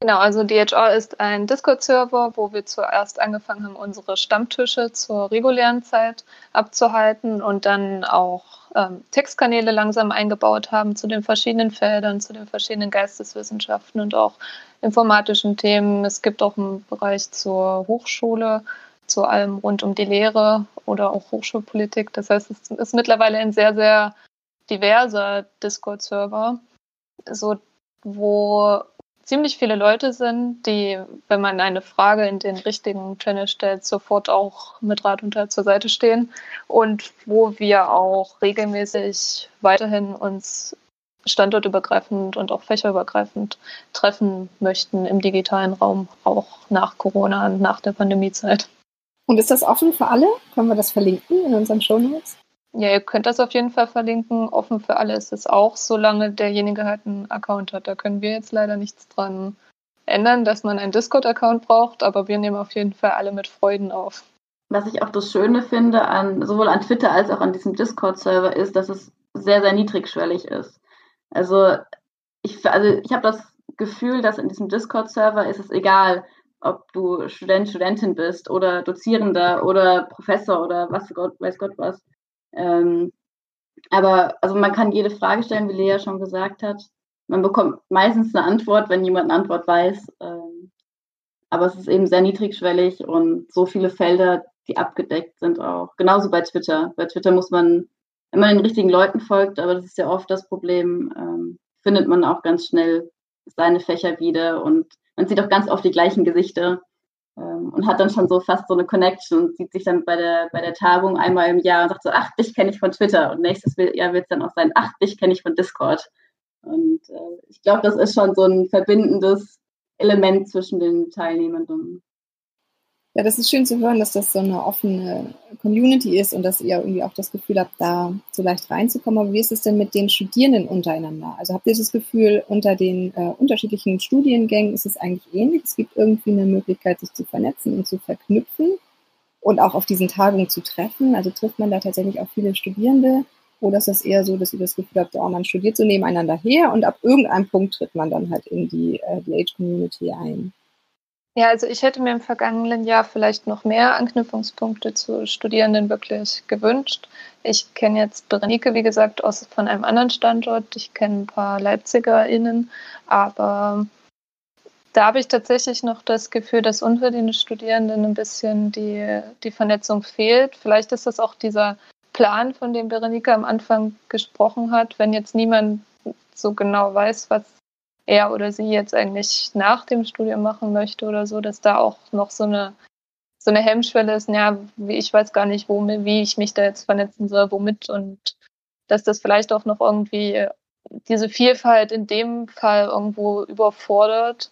Genau, also DHL ist ein Discord-Server, wo wir zuerst angefangen haben, unsere Stammtische zur regulären Zeit abzuhalten und dann auch ähm, Textkanäle langsam eingebaut haben zu den verschiedenen Feldern, zu den verschiedenen Geisteswissenschaften und auch informatischen Themen. Es gibt auch einen Bereich zur Hochschule, zu allem rund um die Lehre oder auch Hochschulpolitik. Das heißt, es ist mittlerweile ein sehr, sehr diverser Discord-Server, so wo ziemlich viele Leute sind, die, wenn man eine Frage in den richtigen Channel stellt, sofort auch mit Rat und Tat zur Seite stehen und wo wir auch regelmäßig weiterhin uns standortübergreifend und auch fächerübergreifend treffen möchten im digitalen Raum, auch nach Corona und nach der Pandemiezeit. Und ist das offen für alle? Können wir das verlinken in unseren Show Notes? Ja, ihr könnt das auf jeden Fall verlinken. Offen für alle ist es auch, solange derjenige halt einen Account hat. Da können wir jetzt leider nichts dran ändern, dass man einen Discord-Account braucht, aber wir nehmen auf jeden Fall alle mit Freuden auf. Was ich auch das Schöne finde, an, sowohl an Twitter als auch an diesem Discord-Server, ist, dass es sehr, sehr niedrigschwellig ist. Also ich, also ich habe das Gefühl, dass in diesem Discord-Server ist es egal, ob du Student, Studentin bist oder Dozierender oder Professor oder was Gott, weiß Gott was. Ähm, aber also man kann jede Frage stellen, wie Lea schon gesagt hat. Man bekommt meistens eine Antwort, wenn jemand eine Antwort weiß. Ähm, aber es ist eben sehr niedrigschwellig und so viele Felder, die abgedeckt sind auch. Genauso bei Twitter. Bei Twitter muss man, wenn man den richtigen Leuten folgt, aber das ist ja oft das Problem, ähm, findet man auch ganz schnell seine Fächer wieder und man sieht auch ganz oft die gleichen Gesichter ähm, und hat dann schon so fast so eine Connection und sieht sich dann bei der, bei der Tagung einmal im Jahr und sagt so, ach, dich kenne ich von Twitter und nächstes Jahr wird es dann auch sein, ach, dich kenne ich von Discord. Und äh, ich glaube, das ist schon so ein verbindendes Element zwischen den Teilnehmenden. Ja, das ist schön zu hören, dass das so eine offene Community ist und dass ihr irgendwie auch das Gefühl habt, da so leicht reinzukommen. Aber wie ist es denn mit den Studierenden untereinander? Also habt ihr das Gefühl, unter den äh, unterschiedlichen Studiengängen ist es eigentlich ähnlich? Es gibt irgendwie eine Möglichkeit, sich zu vernetzen und zu verknüpfen und auch auf diesen Tagungen zu treffen. Also trifft man da tatsächlich auch viele Studierende? Oder ist das eher so, dass ihr das Gefühl habt, oh, man studiert so nebeneinander her und ab irgendeinem Punkt tritt man dann halt in die, äh, Age-Community ein? Ja, also ich hätte mir im vergangenen Jahr vielleicht noch mehr Anknüpfungspunkte zu Studierenden wirklich gewünscht. Ich kenne jetzt Berenike, wie gesagt, aus von einem anderen Standort. Ich kenne ein paar LeipzigerInnen, aber da habe ich tatsächlich noch das Gefühl, dass unter den Studierenden ein bisschen die, die Vernetzung fehlt. Vielleicht ist das auch dieser Plan, von dem Berenike am Anfang gesprochen hat, wenn jetzt niemand so genau weiß, was er oder sie jetzt eigentlich nach dem Studium machen möchte oder so, dass da auch noch so eine so eine Hemmschwelle ist, ja, ich weiß gar nicht, wo, wie ich mich da jetzt vernetzen soll, womit und dass das vielleicht auch noch irgendwie diese Vielfalt in dem Fall irgendwo überfordert.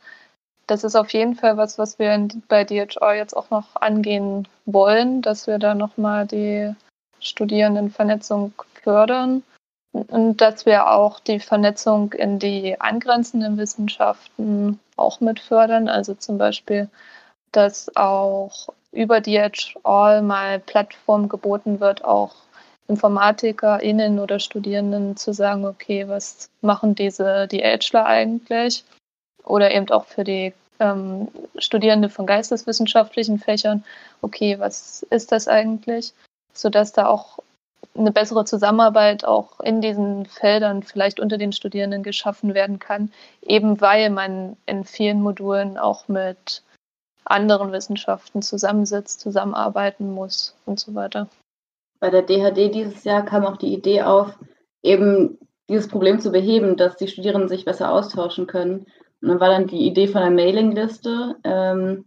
Das ist auf jeden Fall was, was wir bei DHR jetzt auch noch angehen wollen, dass wir da nochmal die Studierendenvernetzung fördern. Und dass wir auch die Vernetzung in die angrenzenden Wissenschaften auch mit fördern. Also zum Beispiel, dass auch über DHL mal Plattform geboten wird, auch InformatikerInnen oder Studierenden zu sagen, okay, was machen diese DHler eigentlich? Oder eben auch für die ähm, Studierende von geisteswissenschaftlichen Fächern, okay, was ist das eigentlich? Sodass da auch eine bessere Zusammenarbeit auch in diesen Feldern vielleicht unter den Studierenden geschaffen werden kann, eben weil man in vielen Modulen auch mit anderen Wissenschaften zusammensitzt, zusammenarbeiten muss und so weiter. Bei der DHD dieses Jahr kam auch die Idee auf, eben dieses Problem zu beheben, dass die Studierenden sich besser austauschen können. Und dann war dann die Idee von der Mailingliste. Ähm,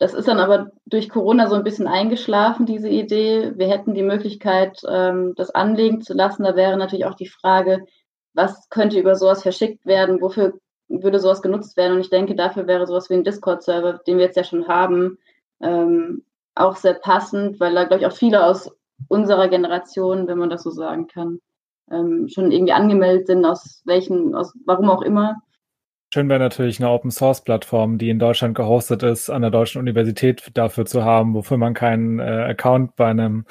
das ist dann aber durch Corona so ein bisschen eingeschlafen, diese Idee. Wir hätten die Möglichkeit, ähm, das anlegen zu lassen. Da wäre natürlich auch die Frage, was könnte über sowas verschickt werden, wofür würde sowas genutzt werden. Und ich denke, dafür wäre sowas wie ein Discord-Server, den wir jetzt ja schon haben, ähm, auch sehr passend, weil da, glaube ich, auch viele aus unserer Generation, wenn man das so sagen kann, ähm, schon irgendwie angemeldet sind, aus welchen, aus warum auch immer. Schön wäre natürlich eine Open Source Plattform, die in Deutschland gehostet ist, an der deutschen Universität dafür zu haben, wofür man keinen äh, Account bei einem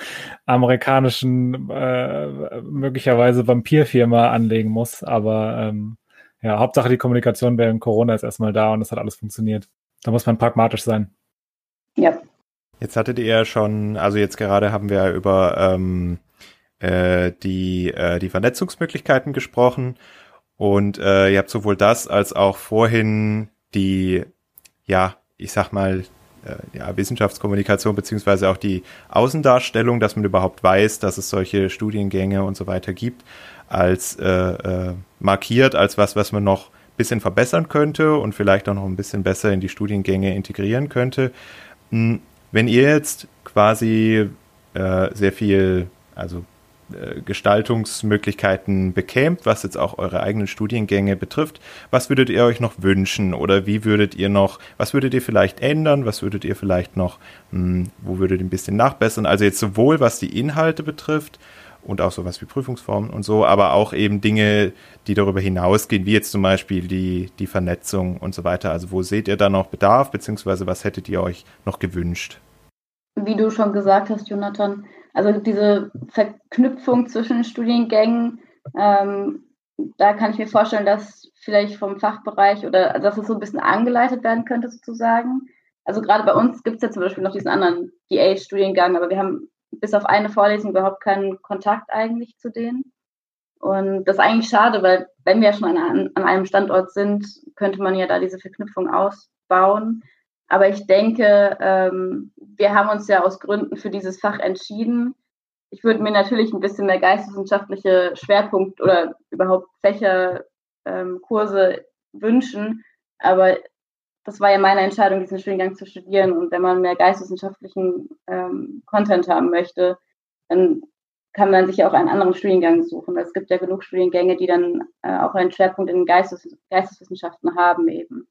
amerikanischen äh, möglicherweise Vampirfirma anlegen muss. Aber ähm, ja, Hauptsache die Kommunikation während Corona ist erstmal da und es hat alles funktioniert. Da muss man pragmatisch sein. Ja. Jetzt hattet ihr ja schon, also jetzt gerade haben wir über ähm, äh, die, äh, die Vernetzungsmöglichkeiten gesprochen. Und äh, ihr habt sowohl das als auch vorhin die, ja, ich sag mal, äh, ja, Wissenschaftskommunikation beziehungsweise auch die Außendarstellung, dass man überhaupt weiß, dass es solche Studiengänge und so weiter gibt, als äh, äh, markiert als was, was man noch bisschen verbessern könnte und vielleicht auch noch ein bisschen besser in die Studiengänge integrieren könnte. Hm, wenn ihr jetzt quasi äh, sehr viel, also Gestaltungsmöglichkeiten bekämt, was jetzt auch eure eigenen Studiengänge betrifft. Was würdet ihr euch noch wünschen oder wie würdet ihr noch, was würdet ihr vielleicht ändern, was würdet ihr vielleicht noch, mh, hm, wo würdet ihr ein bisschen nachbessern? Also jetzt sowohl was die Inhalte betrifft und auch sowas wie Prüfungsformen und so, aber auch eben Dinge, die darüber hinausgehen, wie jetzt zum Beispiel die, die Vernetzung und so weiter. Also wo seht ihr da noch Bedarf, beziehungsweise was hättet ihr euch noch gewünscht? Wie du schon gesagt hast, Jonathan, also diese Verknüpfung zwischen Studiengängen, ähm, da kann ich mir vorstellen, dass vielleicht vom Fachbereich oder dass es so ein bisschen angeleitet werden könnte sozusagen. Also gerade bei uns gibt es ja zum Beispiel noch diesen anderen DA-Studiengang, aber wir haben bis auf eine Vorlesung überhaupt keinen Kontakt eigentlich zu denen. Und das ist eigentlich schade, weil wenn wir schon an, an einem Standort sind, könnte man ja da diese Verknüpfung ausbauen. Aber ich denke, ähm, wir haben uns ja aus Gründen für dieses Fach entschieden. Ich würde mir natürlich ein bisschen mehr geisteswissenschaftliche Schwerpunkt oder überhaupt Fächer, ähm, Kurse wünschen. Aber das war ja meine Entscheidung, diesen Studiengang zu studieren. Und wenn man mehr geisteswissenschaftlichen ähm, Content haben möchte, dann kann man sich ja auch einen anderen Studiengang suchen. Es gibt ja genug Studiengänge, die dann äh, auch einen Schwerpunkt in Geistes Geisteswissenschaften haben eben.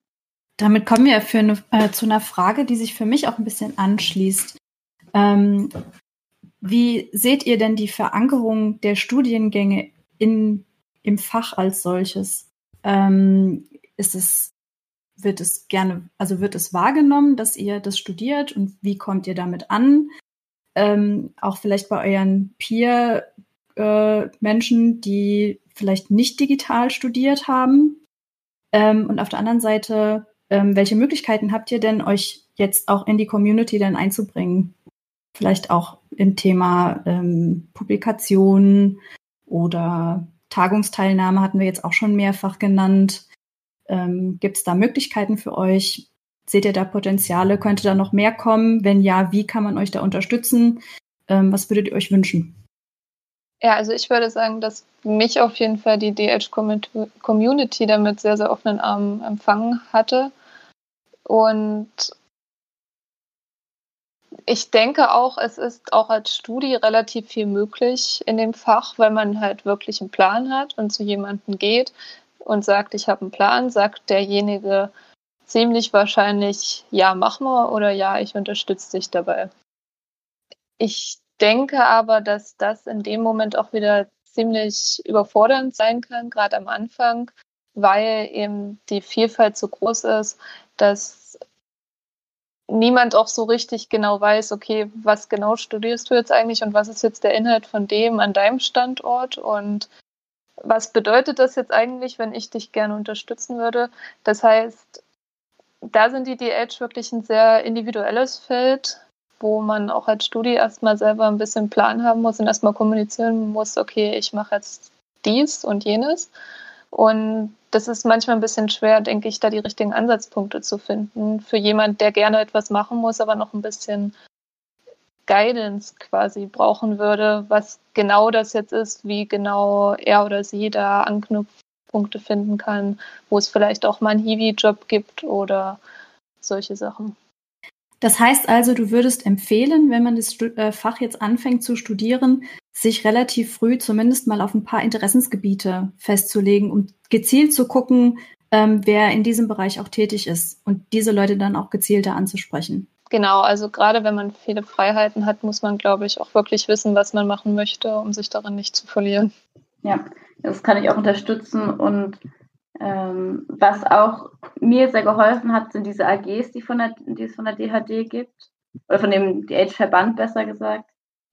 Damit kommen wir eine, äh, zu einer Frage, die sich für mich auch ein bisschen anschließt. Ähm, wie seht ihr denn die Verankerung der Studiengänge in, im Fach als solches? Ähm, ist es, wird es gerne, also wird es wahrgenommen, dass ihr das studiert und wie kommt ihr damit an? Ähm, auch vielleicht bei euren Peer-Menschen, äh, die vielleicht nicht digital studiert haben. Ähm, und auf der anderen Seite, ähm, welche Möglichkeiten habt ihr denn, euch jetzt auch in die Community dann einzubringen? Vielleicht auch im Thema ähm, Publikationen oder Tagungsteilnahme hatten wir jetzt auch schon mehrfach genannt. Ähm, Gibt es da Möglichkeiten für euch? Seht ihr da Potenziale? Könnte da noch mehr kommen? Wenn ja, wie kann man euch da unterstützen? Ähm, was würdet ihr euch wünschen? Ja, also ich würde sagen, dass mich auf jeden Fall die DH-Community damit sehr, sehr offenen Armen empfangen hatte. Und ich denke auch, es ist auch als Studie relativ viel möglich in dem Fach, weil man halt wirklich einen Plan hat und zu jemandem geht und sagt, ich habe einen Plan, sagt derjenige ziemlich wahrscheinlich, ja, mach mal oder ja, ich unterstütze dich dabei. Ich denke aber, dass das in dem Moment auch wieder ziemlich überfordernd sein kann, gerade am Anfang, weil eben die Vielfalt so groß ist, dass niemand auch so richtig genau weiß, okay, was genau studierst du jetzt eigentlich und was ist jetzt der Inhalt von dem an deinem Standort und was bedeutet das jetzt eigentlich, wenn ich dich gerne unterstützen würde? Das heißt, da sind die DH wirklich ein sehr individuelles Feld, wo man auch als Studie erstmal selber ein bisschen Plan haben muss und erstmal kommunizieren muss, okay, ich mache jetzt dies und jenes. Und das ist manchmal ein bisschen schwer, denke ich, da die richtigen Ansatzpunkte zu finden für jemand, der gerne etwas machen muss, aber noch ein bisschen Guidance quasi brauchen würde, was genau das jetzt ist, wie genau er oder sie da Anknüpfpunkte finden kann, wo es vielleicht auch mal einen Hiwi-Job gibt oder solche Sachen. Das heißt also, du würdest empfehlen, wenn man das äh, Fach jetzt anfängt zu studieren, sich relativ früh zumindest mal auf ein paar Interessensgebiete festzulegen, um gezielt zu gucken, ähm, wer in diesem Bereich auch tätig ist und diese Leute dann auch gezielter anzusprechen. Genau, also gerade wenn man viele Freiheiten hat, muss man, glaube ich, auch wirklich wissen, was man machen möchte, um sich darin nicht zu verlieren. Ja, das kann ich auch unterstützen. Und ähm, was auch mir sehr geholfen hat, sind diese AGs, die, von der, die es von der DHD gibt, oder von dem DH-Verband besser gesagt.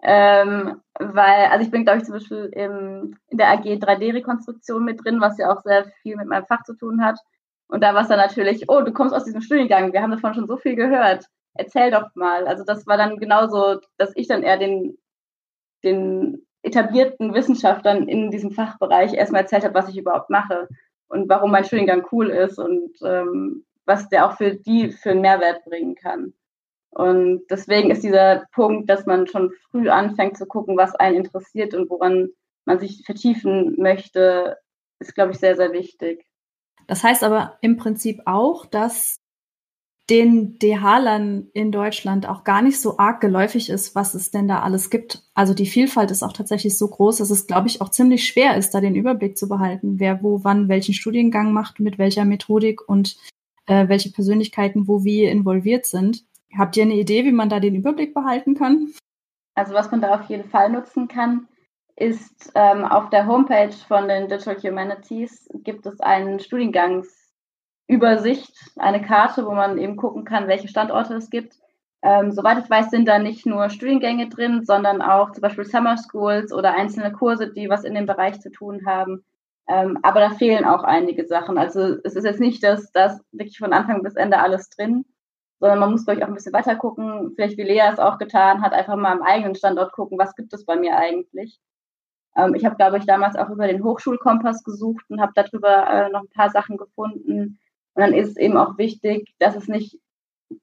Ähm, weil, also ich bin, glaube ich, zum Beispiel im, in der AG 3D-Rekonstruktion mit drin, was ja auch sehr viel mit meinem Fach zu tun hat. Und da war es dann natürlich, oh, du kommst aus diesem Studiengang, wir haben davon schon so viel gehört, erzähl doch mal. Also das war dann genauso, dass ich dann eher den, den etablierten Wissenschaftlern in diesem Fachbereich erstmal erzählt habe, was ich überhaupt mache und warum mein Studiengang cool ist und ähm, was der auch für die für einen Mehrwert bringen kann. Und deswegen ist dieser Punkt, dass man schon früh anfängt zu gucken, was einen interessiert und woran man sich vertiefen möchte, ist, glaube ich, sehr, sehr wichtig. Das heißt aber im Prinzip auch, dass den DH-Lern in Deutschland auch gar nicht so arg geläufig ist, was es denn da alles gibt. Also die Vielfalt ist auch tatsächlich so groß, dass es, glaube ich, auch ziemlich schwer ist, da den Überblick zu behalten, wer wo wann welchen Studiengang macht, mit welcher Methodik und äh, welche Persönlichkeiten wo wie involviert sind. Habt ihr eine Idee, wie man da den Überblick behalten kann? Also was man da auf jeden Fall nutzen kann, ist ähm, auf der Homepage von den Digital Humanities gibt es einen Studiengangsübersicht, eine Karte, wo man eben gucken kann, welche Standorte es gibt. Ähm, soweit ich weiß, sind da nicht nur Studiengänge drin, sondern auch zum Beispiel Summer Schools oder einzelne Kurse, die was in dem Bereich zu tun haben. Ähm, aber da fehlen auch einige Sachen. Also es ist jetzt nicht, dass das wirklich von Anfang bis Ende alles drin sondern man muss, glaube ich, auch ein bisschen weiter gucken, vielleicht wie Lea es auch getan hat, einfach mal am eigenen Standort gucken, was gibt es bei mir eigentlich. Ähm, ich habe, glaube ich, damals auch über den Hochschulkompass gesucht und habe darüber äh, noch ein paar Sachen gefunden. Und dann ist es eben auch wichtig, dass es nicht,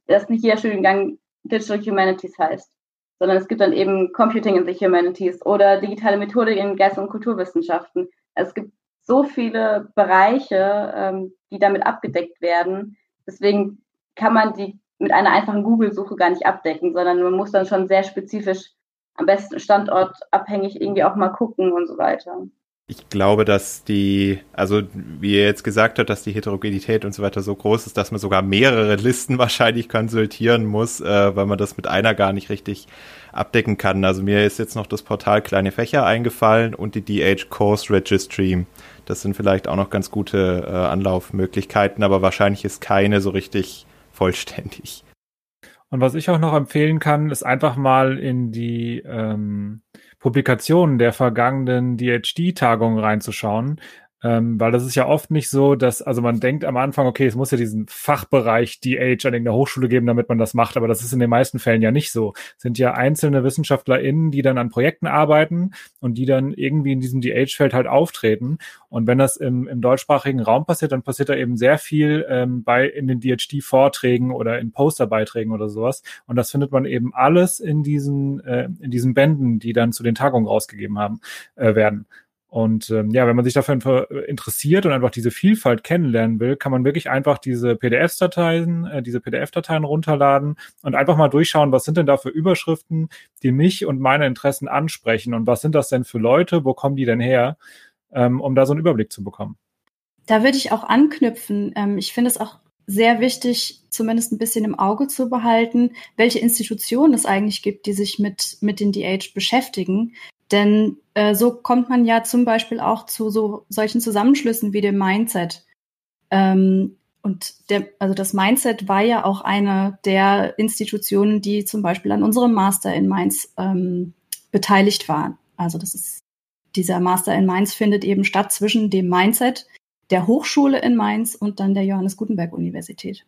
dass nicht jeder Studiengang Digital Humanities heißt, sondern es gibt dann eben Computing in the Humanities oder digitale Methodik in Geist- und Kulturwissenschaften. Es gibt so viele Bereiche, ähm, die damit abgedeckt werden. Deswegen kann man die mit einer einfachen Google-Suche gar nicht abdecken, sondern man muss dann schon sehr spezifisch, am besten standortabhängig irgendwie auch mal gucken und so weiter. Ich glaube, dass die, also wie ihr jetzt gesagt habt, dass die Heterogenität und so weiter so groß ist, dass man sogar mehrere Listen wahrscheinlich konsultieren muss, äh, weil man das mit einer gar nicht richtig abdecken kann. Also mir ist jetzt noch das Portal Kleine Fächer eingefallen und die DH Course Registry. Das sind vielleicht auch noch ganz gute äh, Anlaufmöglichkeiten, aber wahrscheinlich ist keine so richtig vollständig. Und was ich auch noch empfehlen kann, ist einfach mal in die ähm, Publikationen der vergangenen DHD-Tagungen reinzuschauen. Ähm, weil das ist ja oft nicht so, dass, also man denkt am Anfang, okay, es muss ja diesen Fachbereich DH an irgendeiner Hochschule geben, damit man das macht, aber das ist in den meisten Fällen ja nicht so. Es sind ja einzelne WissenschaftlerInnen, die dann an Projekten arbeiten und die dann irgendwie in diesem DH-Feld halt auftreten. Und wenn das im, im deutschsprachigen Raum passiert, dann passiert da eben sehr viel ähm, bei in den DHD-Vorträgen oder in Posterbeiträgen oder sowas. Und das findet man eben alles in diesen, äh, in diesen Bänden, die dann zu den Tagungen rausgegeben haben, äh, werden. Und ähm, ja, wenn man sich dafür interessiert und einfach diese Vielfalt kennenlernen will, kann man wirklich einfach diese PDF-Dateien, äh, diese PDF-Dateien runterladen und einfach mal durchschauen, was sind denn da für Überschriften, die mich und meine Interessen ansprechen und was sind das denn für Leute, wo kommen die denn her, ähm, um da so einen Überblick zu bekommen. Da würde ich auch anknüpfen. Ähm, ich finde es auch sehr wichtig, zumindest ein bisschen im Auge zu behalten, welche Institutionen es eigentlich gibt, die sich mit, mit den DH beschäftigen. Denn äh, so kommt man ja zum Beispiel auch zu so solchen Zusammenschlüssen wie dem Mindset. Ähm, und der, also das Mindset war ja auch eine der Institutionen, die zum Beispiel an unserem Master in Mainz ähm, beteiligt waren. Also das ist dieser Master in Mainz findet eben statt zwischen dem Mindset der Hochschule in Mainz und dann der Johannes Gutenberg Universität.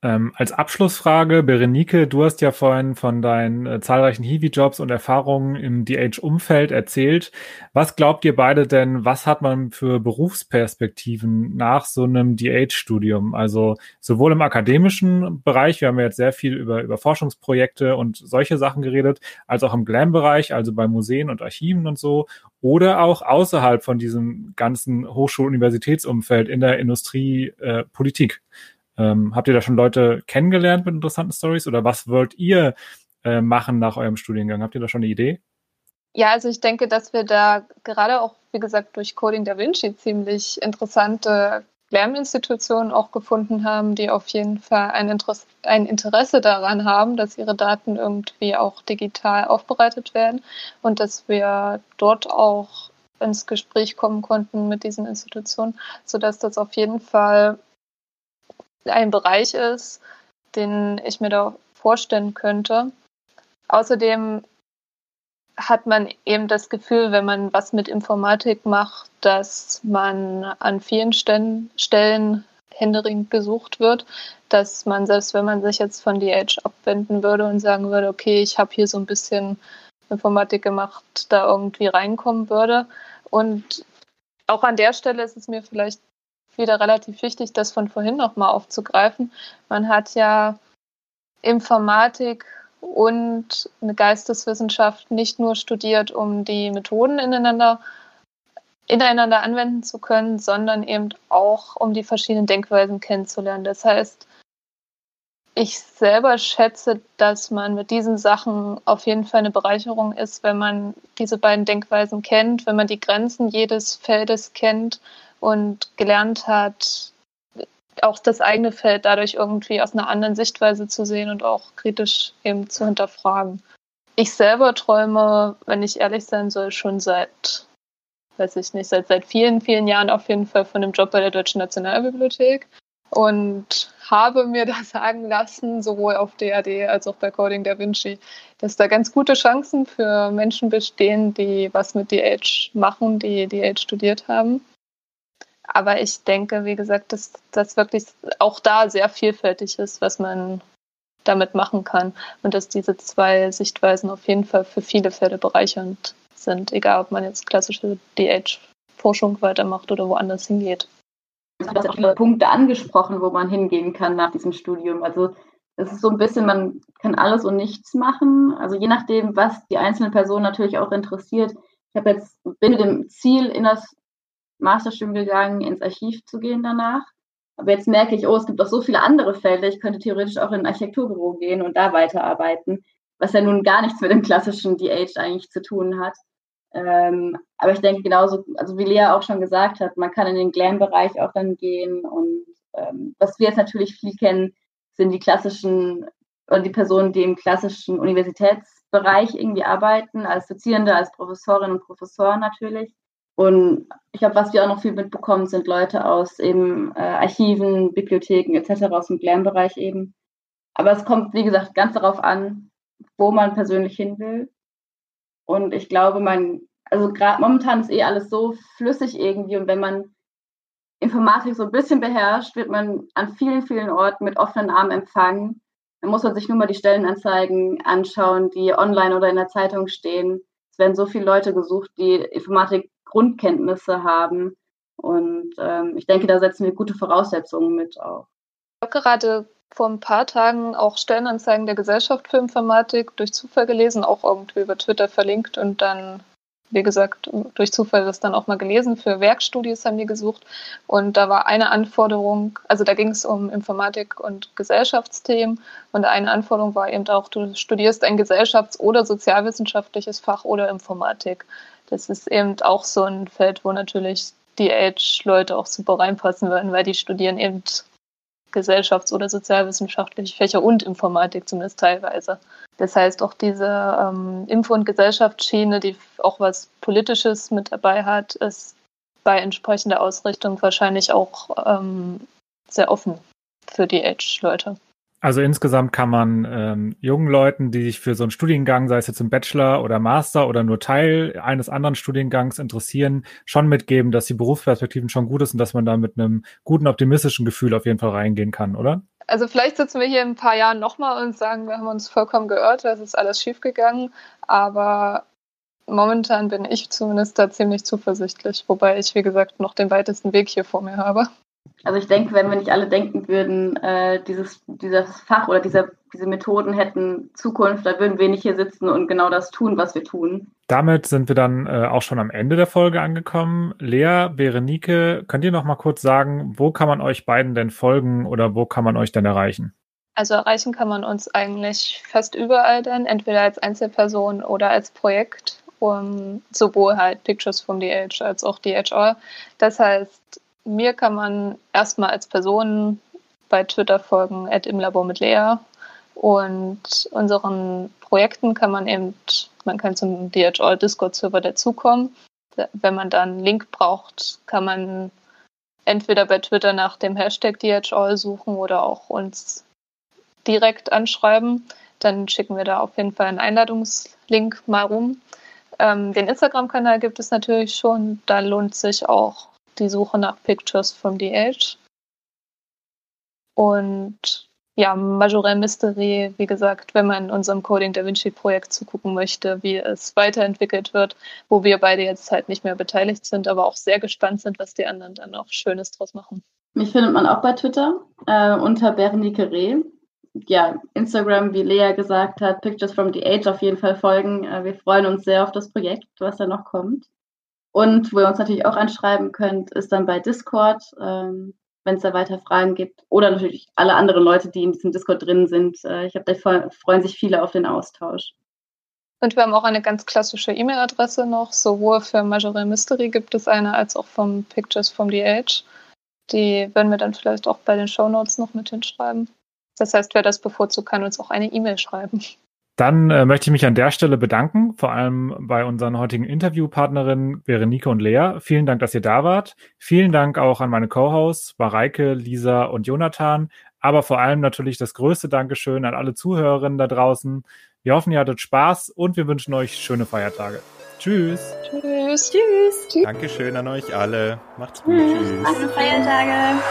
Ähm, als Abschlussfrage, Berenike, du hast ja vorhin von deinen äh, zahlreichen Hiwi-Jobs und Erfahrungen im DH-Umfeld erzählt. Was glaubt ihr beide denn, was hat man für Berufsperspektiven nach so einem DH-Studium? Also sowohl im akademischen Bereich, wir haben ja jetzt sehr viel über, über Forschungsprojekte und solche Sachen geredet, als auch im Glam-Bereich, also bei Museen und Archiven und so, oder auch außerhalb von diesem ganzen Hochschul-Universitätsumfeld in der Industrie, äh, Politik. Ähm, habt ihr da schon Leute kennengelernt mit interessanten Stories oder was wollt ihr äh, machen nach eurem Studiengang? Habt ihr da schon eine Idee? Ja, also ich denke, dass wir da gerade auch, wie gesagt, durch Coding Da Vinci ziemlich interessante Lerninstitutionen auch gefunden haben, die auf jeden Fall ein, Interesse, ein Interesse daran haben, dass ihre Daten irgendwie auch digital aufbereitet werden und dass wir dort auch ins Gespräch kommen konnten mit diesen Institutionen, sodass das auf jeden Fall ein Bereich ist, den ich mir da vorstellen könnte. Außerdem hat man eben das Gefühl, wenn man was mit Informatik macht, dass man an vielen Stellen, Stellen händeringend gesucht wird, dass man selbst wenn man sich jetzt von DH abwenden würde und sagen würde, okay, ich habe hier so ein bisschen Informatik gemacht, da irgendwie reinkommen würde. Und auch an der Stelle ist es mir vielleicht wieder relativ wichtig, das von vorhin nochmal aufzugreifen. Man hat ja Informatik und eine Geisteswissenschaft nicht nur studiert, um die Methoden ineinander, ineinander anwenden zu können, sondern eben auch, um die verschiedenen Denkweisen kennenzulernen. Das heißt, ich selber schätze, dass man mit diesen Sachen auf jeden Fall eine Bereicherung ist, wenn man diese beiden Denkweisen kennt, wenn man die Grenzen jedes Feldes kennt und gelernt hat, auch das eigene Feld dadurch irgendwie aus einer anderen Sichtweise zu sehen und auch kritisch eben zu hinterfragen. Ich selber träume, wenn ich ehrlich sein soll, schon seit, weiß ich nicht, seit, seit vielen, vielen Jahren auf jeden Fall von dem Job bei der Deutschen Nationalbibliothek und habe mir da sagen lassen, sowohl auf DAD als auch bei Coding Da Vinci, dass da ganz gute Chancen für Menschen bestehen, die was mit DH machen, die DH studiert haben. Aber ich denke, wie gesagt, dass das wirklich auch da sehr vielfältig ist, was man damit machen kann. Und dass diese zwei Sichtweisen auf jeden Fall für viele Fälle bereichernd sind, egal ob man jetzt klassische DH-Forschung weitermacht oder woanders hingeht. Du hast auch viele Punkte angesprochen, wo man hingehen kann nach diesem Studium. Also es ist so ein bisschen, man kann alles und nichts machen. Also je nachdem, was die einzelne Person natürlich auch interessiert. Ich habe jetzt bin mit dem Ziel, in das Masterstudium gegangen, ins Archiv zu gehen danach. Aber jetzt merke ich, oh, es gibt auch so viele andere Felder. Ich könnte theoretisch auch in ein Architekturbüro gehen und da weiterarbeiten, was ja nun gar nichts mit dem klassischen DH eigentlich zu tun hat. Ähm, aber ich denke genauso, also wie Lea auch schon gesagt hat, man kann in den Glam-Bereich auch dann gehen. Und ähm, was wir jetzt natürlich viel kennen, sind die klassischen oder die Personen, die im klassischen Universitätsbereich irgendwie arbeiten, als Dozierende, als Professorinnen und Professoren natürlich. Und ich glaube, was wir auch noch viel mitbekommen, sind Leute aus eben äh, Archiven, Bibliotheken etc., aus dem Lernbereich eben. Aber es kommt, wie gesagt, ganz darauf an, wo man persönlich hin will. Und ich glaube, man, also gerade momentan ist eh alles so flüssig irgendwie. Und wenn man Informatik so ein bisschen beherrscht, wird man an vielen, vielen Orten mit offenen Armen empfangen. Dann muss man sich nur mal die Stellenanzeigen anschauen, die online oder in der Zeitung stehen. Es werden so viele Leute gesucht, die Informatik Grundkenntnisse haben. Und ähm, ich denke, da setzen wir gute Voraussetzungen mit auf. Ich habe gerade vor ein paar Tagen auch Stellenanzeigen der Gesellschaft für Informatik durch Zufall gelesen, auch irgendwie über Twitter verlinkt und dann wie gesagt, durch Zufall das dann auch mal gelesen. Für Werkstudies haben die gesucht. Und da war eine Anforderung, also da ging es um Informatik und Gesellschaftsthemen. Und eine Anforderung war eben auch, du studierst ein gesellschafts- oder sozialwissenschaftliches Fach oder Informatik. Das ist eben auch so ein Feld, wo natürlich die Age-Leute auch super reinpassen würden, weil die studieren eben gesellschafts- oder sozialwissenschaftliche Fächer und Informatik zumindest teilweise. Das heißt, auch diese ähm, Info- und Gesellschaftsschiene, die auch was Politisches mit dabei hat, ist bei entsprechender Ausrichtung wahrscheinlich auch ähm, sehr offen für die Age-Leute. Also insgesamt kann man ähm, jungen Leuten, die sich für so einen Studiengang, sei es jetzt im Bachelor oder Master oder nur Teil eines anderen Studiengangs interessieren, schon mitgeben, dass die Berufsperspektiven schon gut ist und dass man da mit einem guten optimistischen Gefühl auf jeden Fall reingehen kann, oder? also vielleicht sitzen wir hier in ein paar Jahren nochmal und sagen, wir haben uns vollkommen geirrt, das ist alles schiefgegangen. Aber momentan bin ich zumindest da ziemlich zuversichtlich, wobei ich, wie gesagt, noch den weitesten Weg hier vor mir habe. Also ich denke, wenn wir nicht alle denken würden, äh, dieses, dieses Fach oder diese, diese Methoden hätten Zukunft, dann würden wir nicht hier sitzen und genau das tun, was wir tun. Damit sind wir dann äh, auch schon am Ende der Folge angekommen. Lea, Berenike, könnt ihr noch mal kurz sagen, wo kann man euch beiden denn folgen oder wo kann man euch denn erreichen? Also erreichen kann man uns eigentlich fast überall dann, entweder als Einzelperson oder als Projekt, um sowohl halt Pictures from the Age als auch DHR. Das heißt, mir kann man erstmal als Person bei Twitter folgen, at im Labor mit Lea. Und unseren Projekten kann man eben, man kann zum DHL Discord-Server dazukommen. Wenn man dann einen Link braucht, kann man entweder bei Twitter nach dem Hashtag DHL suchen oder auch uns direkt anschreiben. Dann schicken wir da auf jeden Fall einen Einladungslink mal rum. Ähm, den Instagram-Kanal gibt es natürlich schon. Da lohnt sich auch die Suche nach Pictures from the Age. Und ja, Majorel Mystery, wie gesagt, wenn man in unserem Coding Da Vinci Projekt zugucken möchte, wie es weiterentwickelt wird, wo wir beide jetzt halt nicht mehr beteiligt sind, aber auch sehr gespannt sind, was die anderen dann noch Schönes draus machen. Mich findet man auch bei Twitter äh, unter Berenike Reh. Ja, Instagram, wie Lea gesagt hat, Pictures from the Age auf jeden Fall folgen. Äh, wir freuen uns sehr auf das Projekt, was da noch kommt. Und wo ihr uns natürlich auch anschreiben könnt, ist dann bei Discord, ähm, wenn es da weiter Fragen gibt. Oder natürlich alle anderen Leute, die in diesem Discord drin sind. Äh, ich glaube, da freuen sich viele auf den Austausch. Und wir haben auch eine ganz klassische E-Mail-Adresse noch. Sowohl für Majorel Mystery gibt es eine, als auch vom Pictures from the Age. Die werden wir dann vielleicht auch bei den Show Notes noch mit hinschreiben. Das heißt, wer das bevorzugt, kann uns auch eine E-Mail schreiben. Dann äh, möchte ich mich an der Stelle bedanken, vor allem bei unseren heutigen Interviewpartnerinnen Berenike und Lea. Vielen Dank, dass ihr da wart. Vielen Dank auch an meine Co-Hosts Mareike, Lisa und Jonathan. Aber vor allem natürlich das größte Dankeschön an alle Zuhörerinnen da draußen. Wir hoffen, ihr hattet Spaß und wir wünschen euch schöne Feiertage. Tschüss. Tschüss. Tschüss. Dankeschön an euch alle. Macht's gut. Tschüss. Schöne Feiertage.